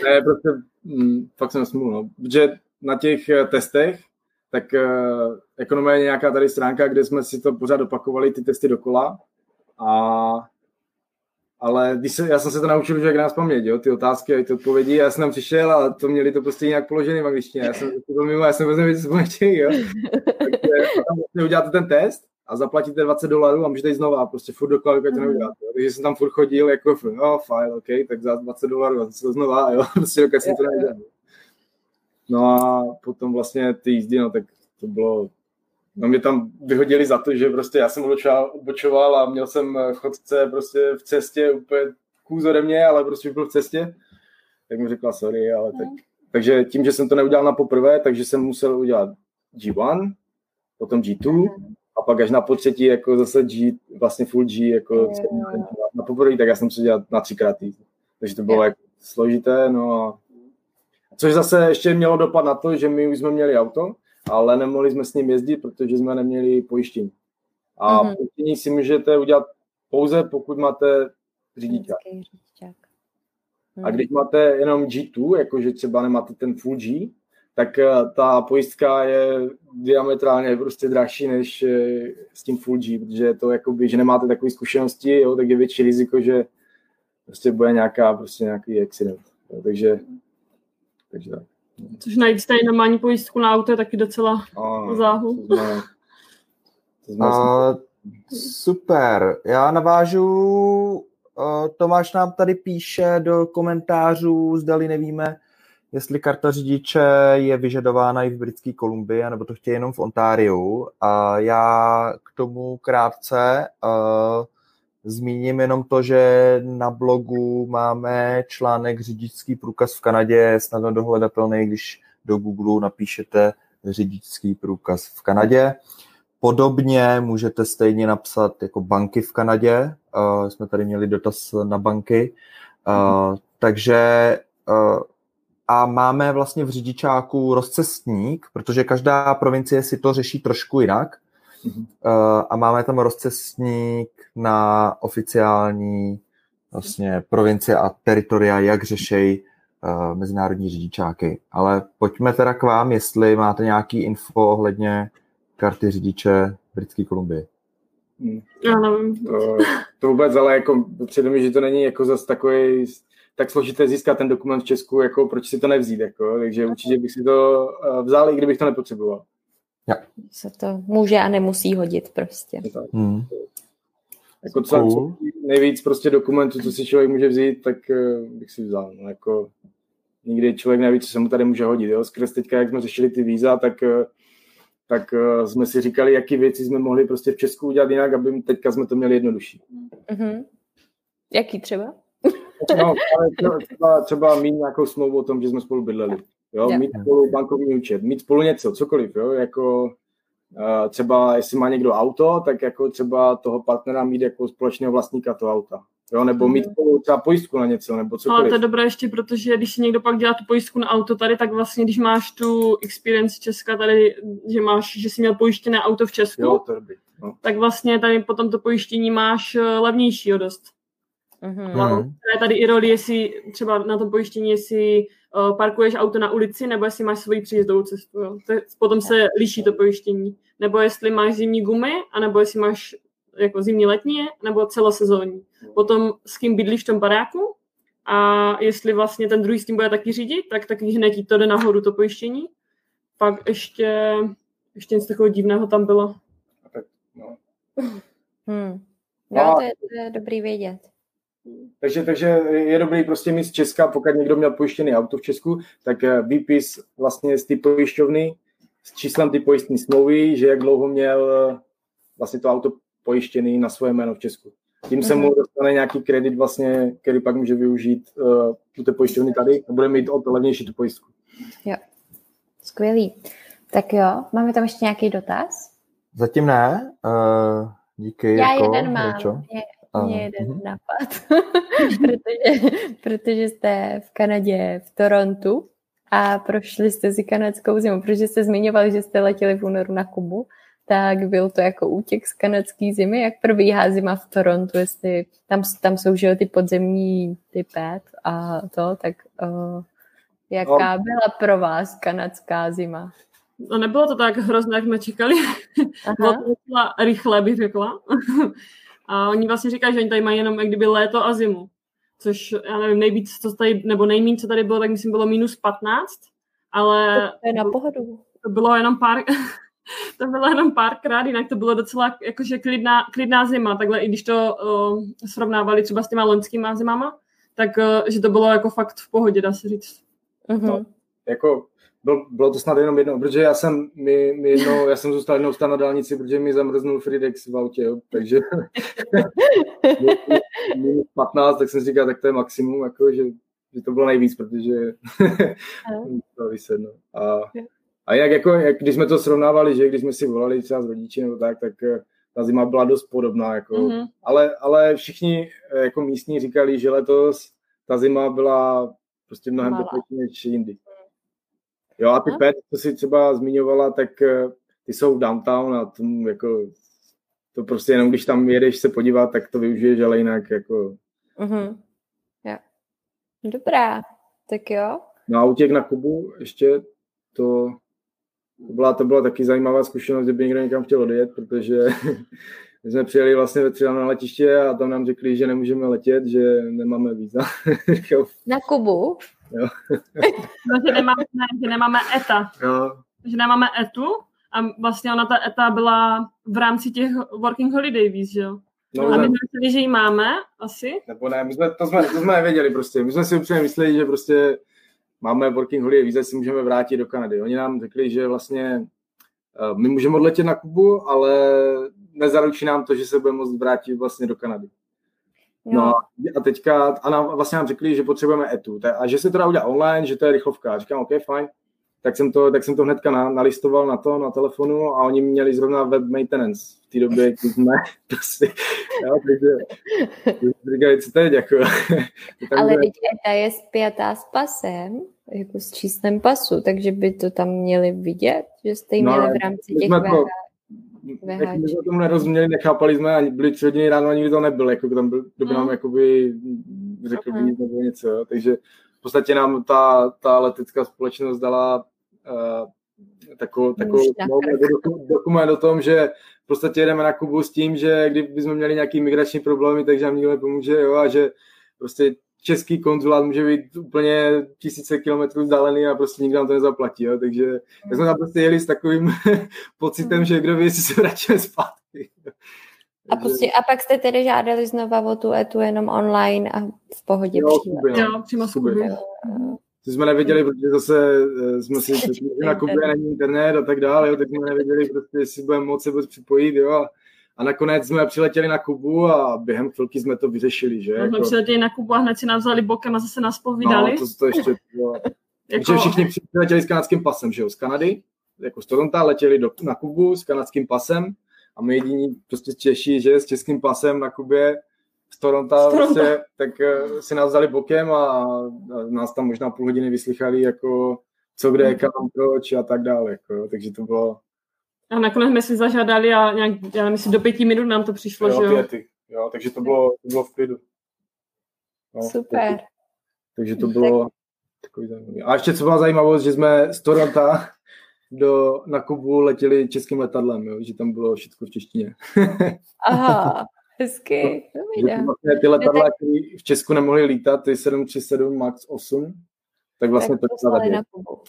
ne, prostě hm, fakt jsem smůl, no. Protože na těch eh, testech, tak uh, ekonomie je nějaká tady stránka, kde jsme si to pořád opakovali, ty testy dokola. A ale když se, já jsem se to naučil už jak nás paměť, jo, ty otázky a ty odpovědi, já jsem tam přišel a to měli to prostě nějak položený v angličtině, já jsem to mimo, já jsem vůbec nevěděl, co jo. Takže tam vlastně uděláte ten test a zaplatíte 20 dolarů a můžete jít znova, prostě furt dokola, dokud to neuděláte. Takže jsem tam furt chodil, jako, no, fajn, OK, tak za 20 dolarů a to znova, jo, prostě dokud jsem to neudělal. No a potom vlastně ty jízdy, no tak to bylo, no mě tam vyhodili za to, že prostě já jsem odbočoval, a měl jsem chodce prostě v cestě úplně kůz ode mě, ale prostě byl v cestě, tak mi řekla sorry, ale tak. Mhm. Takže tím, že jsem to neudělal na poprvé, takže jsem musel udělat G1, potom G2, a pak až na potřetí jako zase G, vlastně full G, jako na poprvé, tak já jsem to dělal na třikrát Takže to bylo jako složité, no. A což zase ještě mělo dopad na to, že my už jsme měli auto, ale nemohli jsme s ním jezdit, protože jsme neměli pojištění. A mm-hmm. pojištění si můžete udělat pouze, pokud máte řidičák. A když máte jenom G2, jakože třeba nemáte ten full G, tak eh, ta pojistka je diametrálně prostě drahší než eh, s tím full G, protože to jakoby, že nemáte takové zkušenosti, jo, tak je větší riziko, že prostě bude nějaká, prostě nějaký accident. Jo, takže, takže tak. Což najít tady normální pojistku na auto je taky docela a, záhu. To znamená, to znamená, super. Já navážu, Tomáš nám tady píše do komentářů, zdali nevíme, jestli karta řidiče je vyžadována i v Britské Kolumbii, nebo to chtějí jenom v Ontáriu. A já k tomu krátce uh, zmíním jenom to, že na blogu máme článek řidičský průkaz v Kanadě, je snadno dohledatelný, když do Google napíšete řidičský průkaz v Kanadě. Podobně můžete stejně napsat jako banky v Kanadě. Uh, jsme tady měli dotaz na banky. Uh, takže uh, a máme vlastně v řidičáku rozcestník, protože každá provincie si to řeší trošku jinak. Mm-hmm. A máme tam rozcestník na oficiální vlastně provincie a teritoria, jak řešejí uh, mezinárodní řidičáky. Ale pojďme teda k vám, jestli máte nějaký info ohledně karty řidiče Britské Kolumbie. Hmm. Já nevím. To, to vůbec, ale jako předem, že to není jako zase takový tak složité získat ten dokument v Česku, jako proč si to nevzít, jako, takže určitě bych si to eh, vzal, i kdybych to nepotřeboval. Ja. Se to může a nemusí hodit prostě. Hmm. Jako co, co nejvíc prostě dokumentů, co si člověk může vzít, tak uh, bych si vzal. No, jako nikdy člověk neví, co se mu tady může hodit. Jo? Skrz teďka, jak jsme řešili ty víza, tak, uh, tak uh, jsme si říkali, jaký věci jsme mohli prostě v Česku udělat jinak, aby teďka jsme to měli jednodušší. Mm-hmm. Jaký třeba? No, ale třeba, třeba, třeba mít nějakou smlouvu o tom, že jsme spolu bydleli. Jo? Yeah. Mít spolu bankovní účet, mít spolu něco, cokoliv. Jo? Jako, uh, třeba jestli má někdo auto, tak jako třeba toho partnera mít jako společného vlastníka toho auta. Jo, nebo mít mm. třeba pojistku na něco, nebo cokoliv. Ale to je dobré ještě, protože když si někdo pak dělá tu pojistku na auto tady, tak vlastně, když máš tu experience Česka tady, že máš, že jsi měl pojištěné auto v Česku, jo, to by, no. tak vlastně tady potom to pojištění máš eh, levnější o dost. Mm-hmm. No, tady i roli, jestli třeba na tom pojištění, jestli uh, parkuješ auto na ulici, nebo jestli máš svoji příjezdovou cestu. Jo. To, potom se liší to pojištění. Nebo jestli máš zimní gumy, anebo jestli máš jako zimní letní, nebo celosezónní. Potom s kým bydlíš v tom baráku a jestli vlastně ten druhý s tím bude taky řídit, tak taky hned to jde nahoru to pojištění. Pak ještě, ještě něco takového divného tam bylo. No. Hmm. No, to je, to je dobrý vědět. Takže, takže je dobrý prostě mít z Česka, pokud někdo měl pojištěný auto v Česku, tak eh, výpis vlastně z té pojišťovny s číslem ty pojistní smlouvy, že jak dlouho měl eh, vlastně to auto pojištěný na svoje jméno v Česku. Tím se mu mhm. dostane nějaký kredit vlastně, který pak může využít uh, tu té pojišťovny tady a bude mít o to levnější tu pojistku. Jo, skvělý. Tak jo, máme tam ještě nějaký dotaz? Zatím ne. Uh, díky. Já jako, jeden mám. Mě, mě jeden uh-huh. napad. protože, protože jste v Kanadě, v Torontu a prošli jste si kanadskou zimu, protože jste zmiňovali, že jste letěli v únoru na Kubu tak byl to jako útěk z kanadské zimy, jak probíhá zima v Torontu, jestli tam, tam jsou že ty podzemní ty pet a to, tak uh, jaká no. byla pro vás kanadská zima? No nebylo to tak hrozné, jak jsme čekali. bylo to rychle, bych řekla. A oni vlastně říkají, že oni tady mají jenom jak kdyby léto a zimu. Což, já nevím, nejvíc, co tady, nebo nejméně, co tady bylo, tak myslím, bylo minus 15, ale... To je na pohodu. To bylo jenom pár, to bylo jenom párkrát, jinak to bylo docela jakože klidná, klidná zima, takhle i když to uh, srovnávali třeba s těma loňskýma zimama, tak uh, že to bylo jako fakt v pohodě, dá se říct. Uh-huh. No, jako bylo, bylo to snad jenom jedno, protože já jsem, mi, mi jednou, já jsem zůstal jednou stát na dálnici, protože mi zamrznul Fridex v autě, jo, takže minus 15, tak jsem si říkal, tak to je maximum, jako, že, že to bylo nejvíc, protože to vysedno. A a jak, jako, jak když jsme to srovnávali, že když jsme si volali třeba s rodiči nebo tak, tak eh, ta zima byla dost podobná. Jako. Mm-hmm. Ale, ale všichni eh, jako místní říkali, že letos ta zima byla prostě mnohem teplejší než jindy. Jo a ty no. pet, co jsi třeba zmiňovala, tak eh, ty jsou v downtown a tomu jako to prostě jenom když tam jedeš se podívat, tak to využiješ, ale jinak jako... Mm-hmm. Ja. Dobrá, tak jo. No a útěk na Kubu ještě to to byla, to byla taky zajímavá zkušenost, kdyby někdo někam chtěl odjet, protože my jsme přijeli vlastně ve tři na letiště a tam nám řekli, že nemůžeme letět, že nemáme víza. na Kubu? Jo. no, že, nemáme, ne, že nemáme ETA. Jo. Že nemáme ETU a vlastně ona ta ETA byla v rámci těch working holiday víz, že jo? No, a my mysleli, že ji máme asi? Nebo ne, my jsme, to, jsme, to jsme nevěděli prostě. My jsme si upřímně mysleli, že prostě máme working holiday víze, si můžeme vrátit do Kanady. Oni nám řekli, že vlastně uh, my můžeme odletět na Kubu, ale nezaručí nám to, že se budeme moct vrátit vlastně do Kanady. No. no a teďka, a nám, vlastně nám řekli, že potřebujeme ETU a že se to dá udělat online, že to je rychlovka. A říkám, OK, fajn. Tak jsem to, tak jsem to hnedka na, nalistoval na to, na telefonu a oni měli zrovna web maintenance v té době, kdy jsme prostě, jo, takže říkali, co teď, jako. Ale vidíte, ta je spjatá s pasem, jako s číslem pasu, takže by to tam měli vidět, že jste no, měli v rámci těch. To, jsme tomu nerozuměli, nechápali jsme, ani byli tři hodiny ráno, ani to nebyl, jako tam byl, to by nám jakoby řekl by nic nebo něco, jo. takže v podstatě nám ta, ta letecká společnost dala uh, takovou, takovou dokument o tom, že v podstatě jedeme na Kubu s tím, že kdybychom měli nějaký migrační problémy, takže nám nikdo nepomůže, jo, a že prostě český konzulát může být úplně tisíce kilometrů vzdálený a prostě nikdo nám to nezaplatí, jo? takže tak jsme tam prostě jeli s takovým pocitem, že kdo ví, jestli se vrátíme zpátky. A, prostě, a pak jste tedy žádali znova o tu etu jenom online a v pohodě Jo, no. Jo, přímo z Kuby. Jo. To jsme nevěděli, protože zase eh, jsme si že na Kubě není internet a tak dále, jo, tak jsme nevěděli, prostě, jestli budeme moci vůbec připojit, jo. A, a nakonec jsme přiletěli na Kubu a během chvilky jsme to vyřešili, že? No, jsme přiletěli na Kubu a hned si nás vzali bokem a zase nás povídali. no, to, to ještě bylo. jako, Takže všichni přiletěli s kanadským pasem, že jo, z Kanady, jako z Toronto, letěli do, na Kubu s kanadským pasem a my jediní prostě Češi, že s českým pasem na Kubě z Toronto, Z Toronto. prostě, tak eh, si nás vzali bokem a, a nás tam možná půl hodiny vyslychali jako co kde, kam, proč a tak dále. Jako, takže to bylo A nakonec jsme si zažádali a nějak, já nevím, jestli do pěti minut nám to přišlo, jo, že jo. pěty, jo, takže to bylo, to bylo v klidu. No, Super. Takže, takže to bylo takový zajímavý. A ještě co byla zajímavost, že jsme z Toronto do, na Kubu letěli českým letadlem, jo, že tam bylo všechno v češtině. Aha, hezky. Že to vlastně ty letadla, které v Česku nemohly lítat, ty 737 MAX 8, tak vlastně tak to tady na Kubu.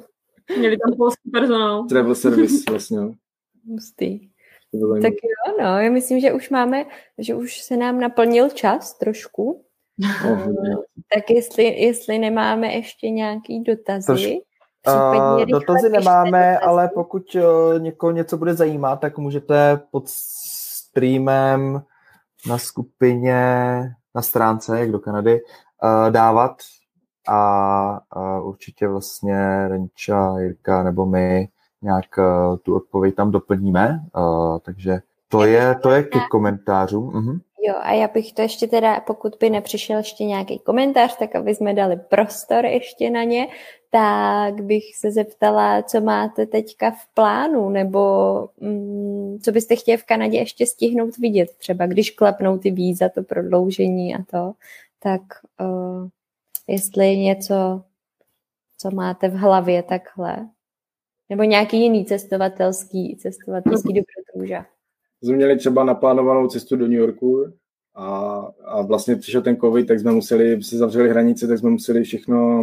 Měli tam polský personál. travel service vlastně. jo. Hustý. Tak jo, no, já myslím, že už máme, že už se nám naplnil čas trošku. No, hodně. Tak jestli, jestli nemáme ještě nějaký dotazy, případně Uh, dotazy nemáme, dotazy. ale pokud uh, někoho něco bude zajímat, tak můžete pod streamem na skupině, na stránce, jak do Kanady, uh, dávat a určitě vlastně Renča, Jirka nebo my nějak uh, tu odpověď tam doplníme, uh, takže to je, to je ke komentářům. Mhm. Jo, a já bych to ještě teda, pokud by nepřišel ještě nějaký komentář, tak aby jsme dali prostor ještě na ně, tak bych se zeptala, co máte teďka v plánu, nebo mm, co byste chtěli v Kanadě ještě stihnout vidět, třeba když klepnou ty víza, to prodloužení a to, tak uh, jestli něco, co máte v hlavě takhle, nebo nějaký jiný cestovatelský, cestovatelský dobrodruža. jsme měli třeba naplánovanou cestu do New Yorku a, a vlastně přišel ten covid, tak jsme museli, se zavřeli hranice, tak jsme museli všechno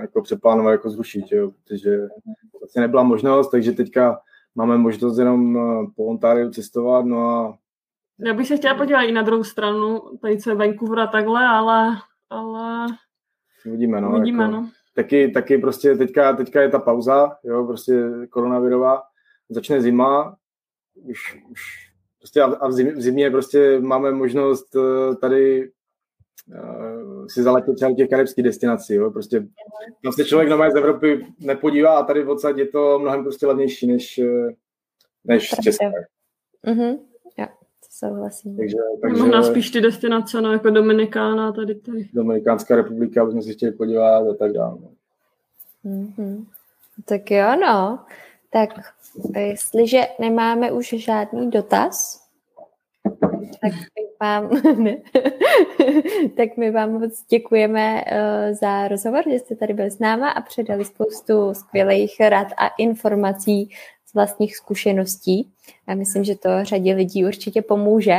jako přeplánovat, jako zrušit, jo, protože vlastně nebyla možnost, takže teďka máme možnost jenom eh, po Ontáriu cestovat, no a Já bych se chtěla podívat i na druhou stranu, tady co je Vancouver a takhle, ale, ale uvidíme, no. uvidíme, jako, no. Taky, taky prostě teďka, teďka je ta pauza, jo, prostě koronavirová, začne zima, už, už prostě a, v, zimě, v zimě prostě máme možnost eh, tady uh, si zaletět třeba těch karibských destinací, jo, prostě tam se člověk normálně z Evropy nepodívá a tady v odsaď je to mnohem prostě levnější než, eh, než z Pravda. Česka. Souhlasím. Takže, Takže... Možná spíš ty destinace, no, jako Dominikána, tady tady. Dominikánská republika, bychom si chtěli podívat a tak dále. no. Mhm. Tak jo, no. Tak jestliže nemáme už žádný dotaz, tak my vám, tak my vám moc děkujeme uh, za rozhovor, že jste tady byl s náma a předali spoustu skvělých rad a informací z vlastních zkušeností. Já myslím, že to řadě lidí určitě pomůže.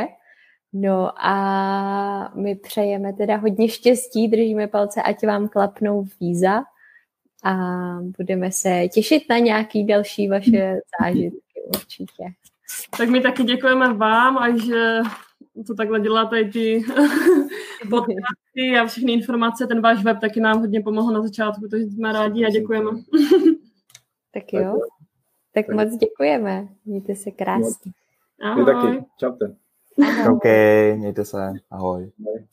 No a my přejeme teda hodně štěstí, držíme palce, ať vám klapnou víza a budeme se těšit na nějaký další vaše zážitky určitě. Tak my taky děkujeme vám a že to takhle děláte ty podcasty a všechny informace, ten váš web taky nám hodně pomohl na začátku, takže jsme rádi a děkujeme. Tak jo, tak, tak moc děkujeme. Mějte se krásně. Ahoj. Taky. Čaute. Ahoj. OK, mějte se. Ahoj. Ahoj.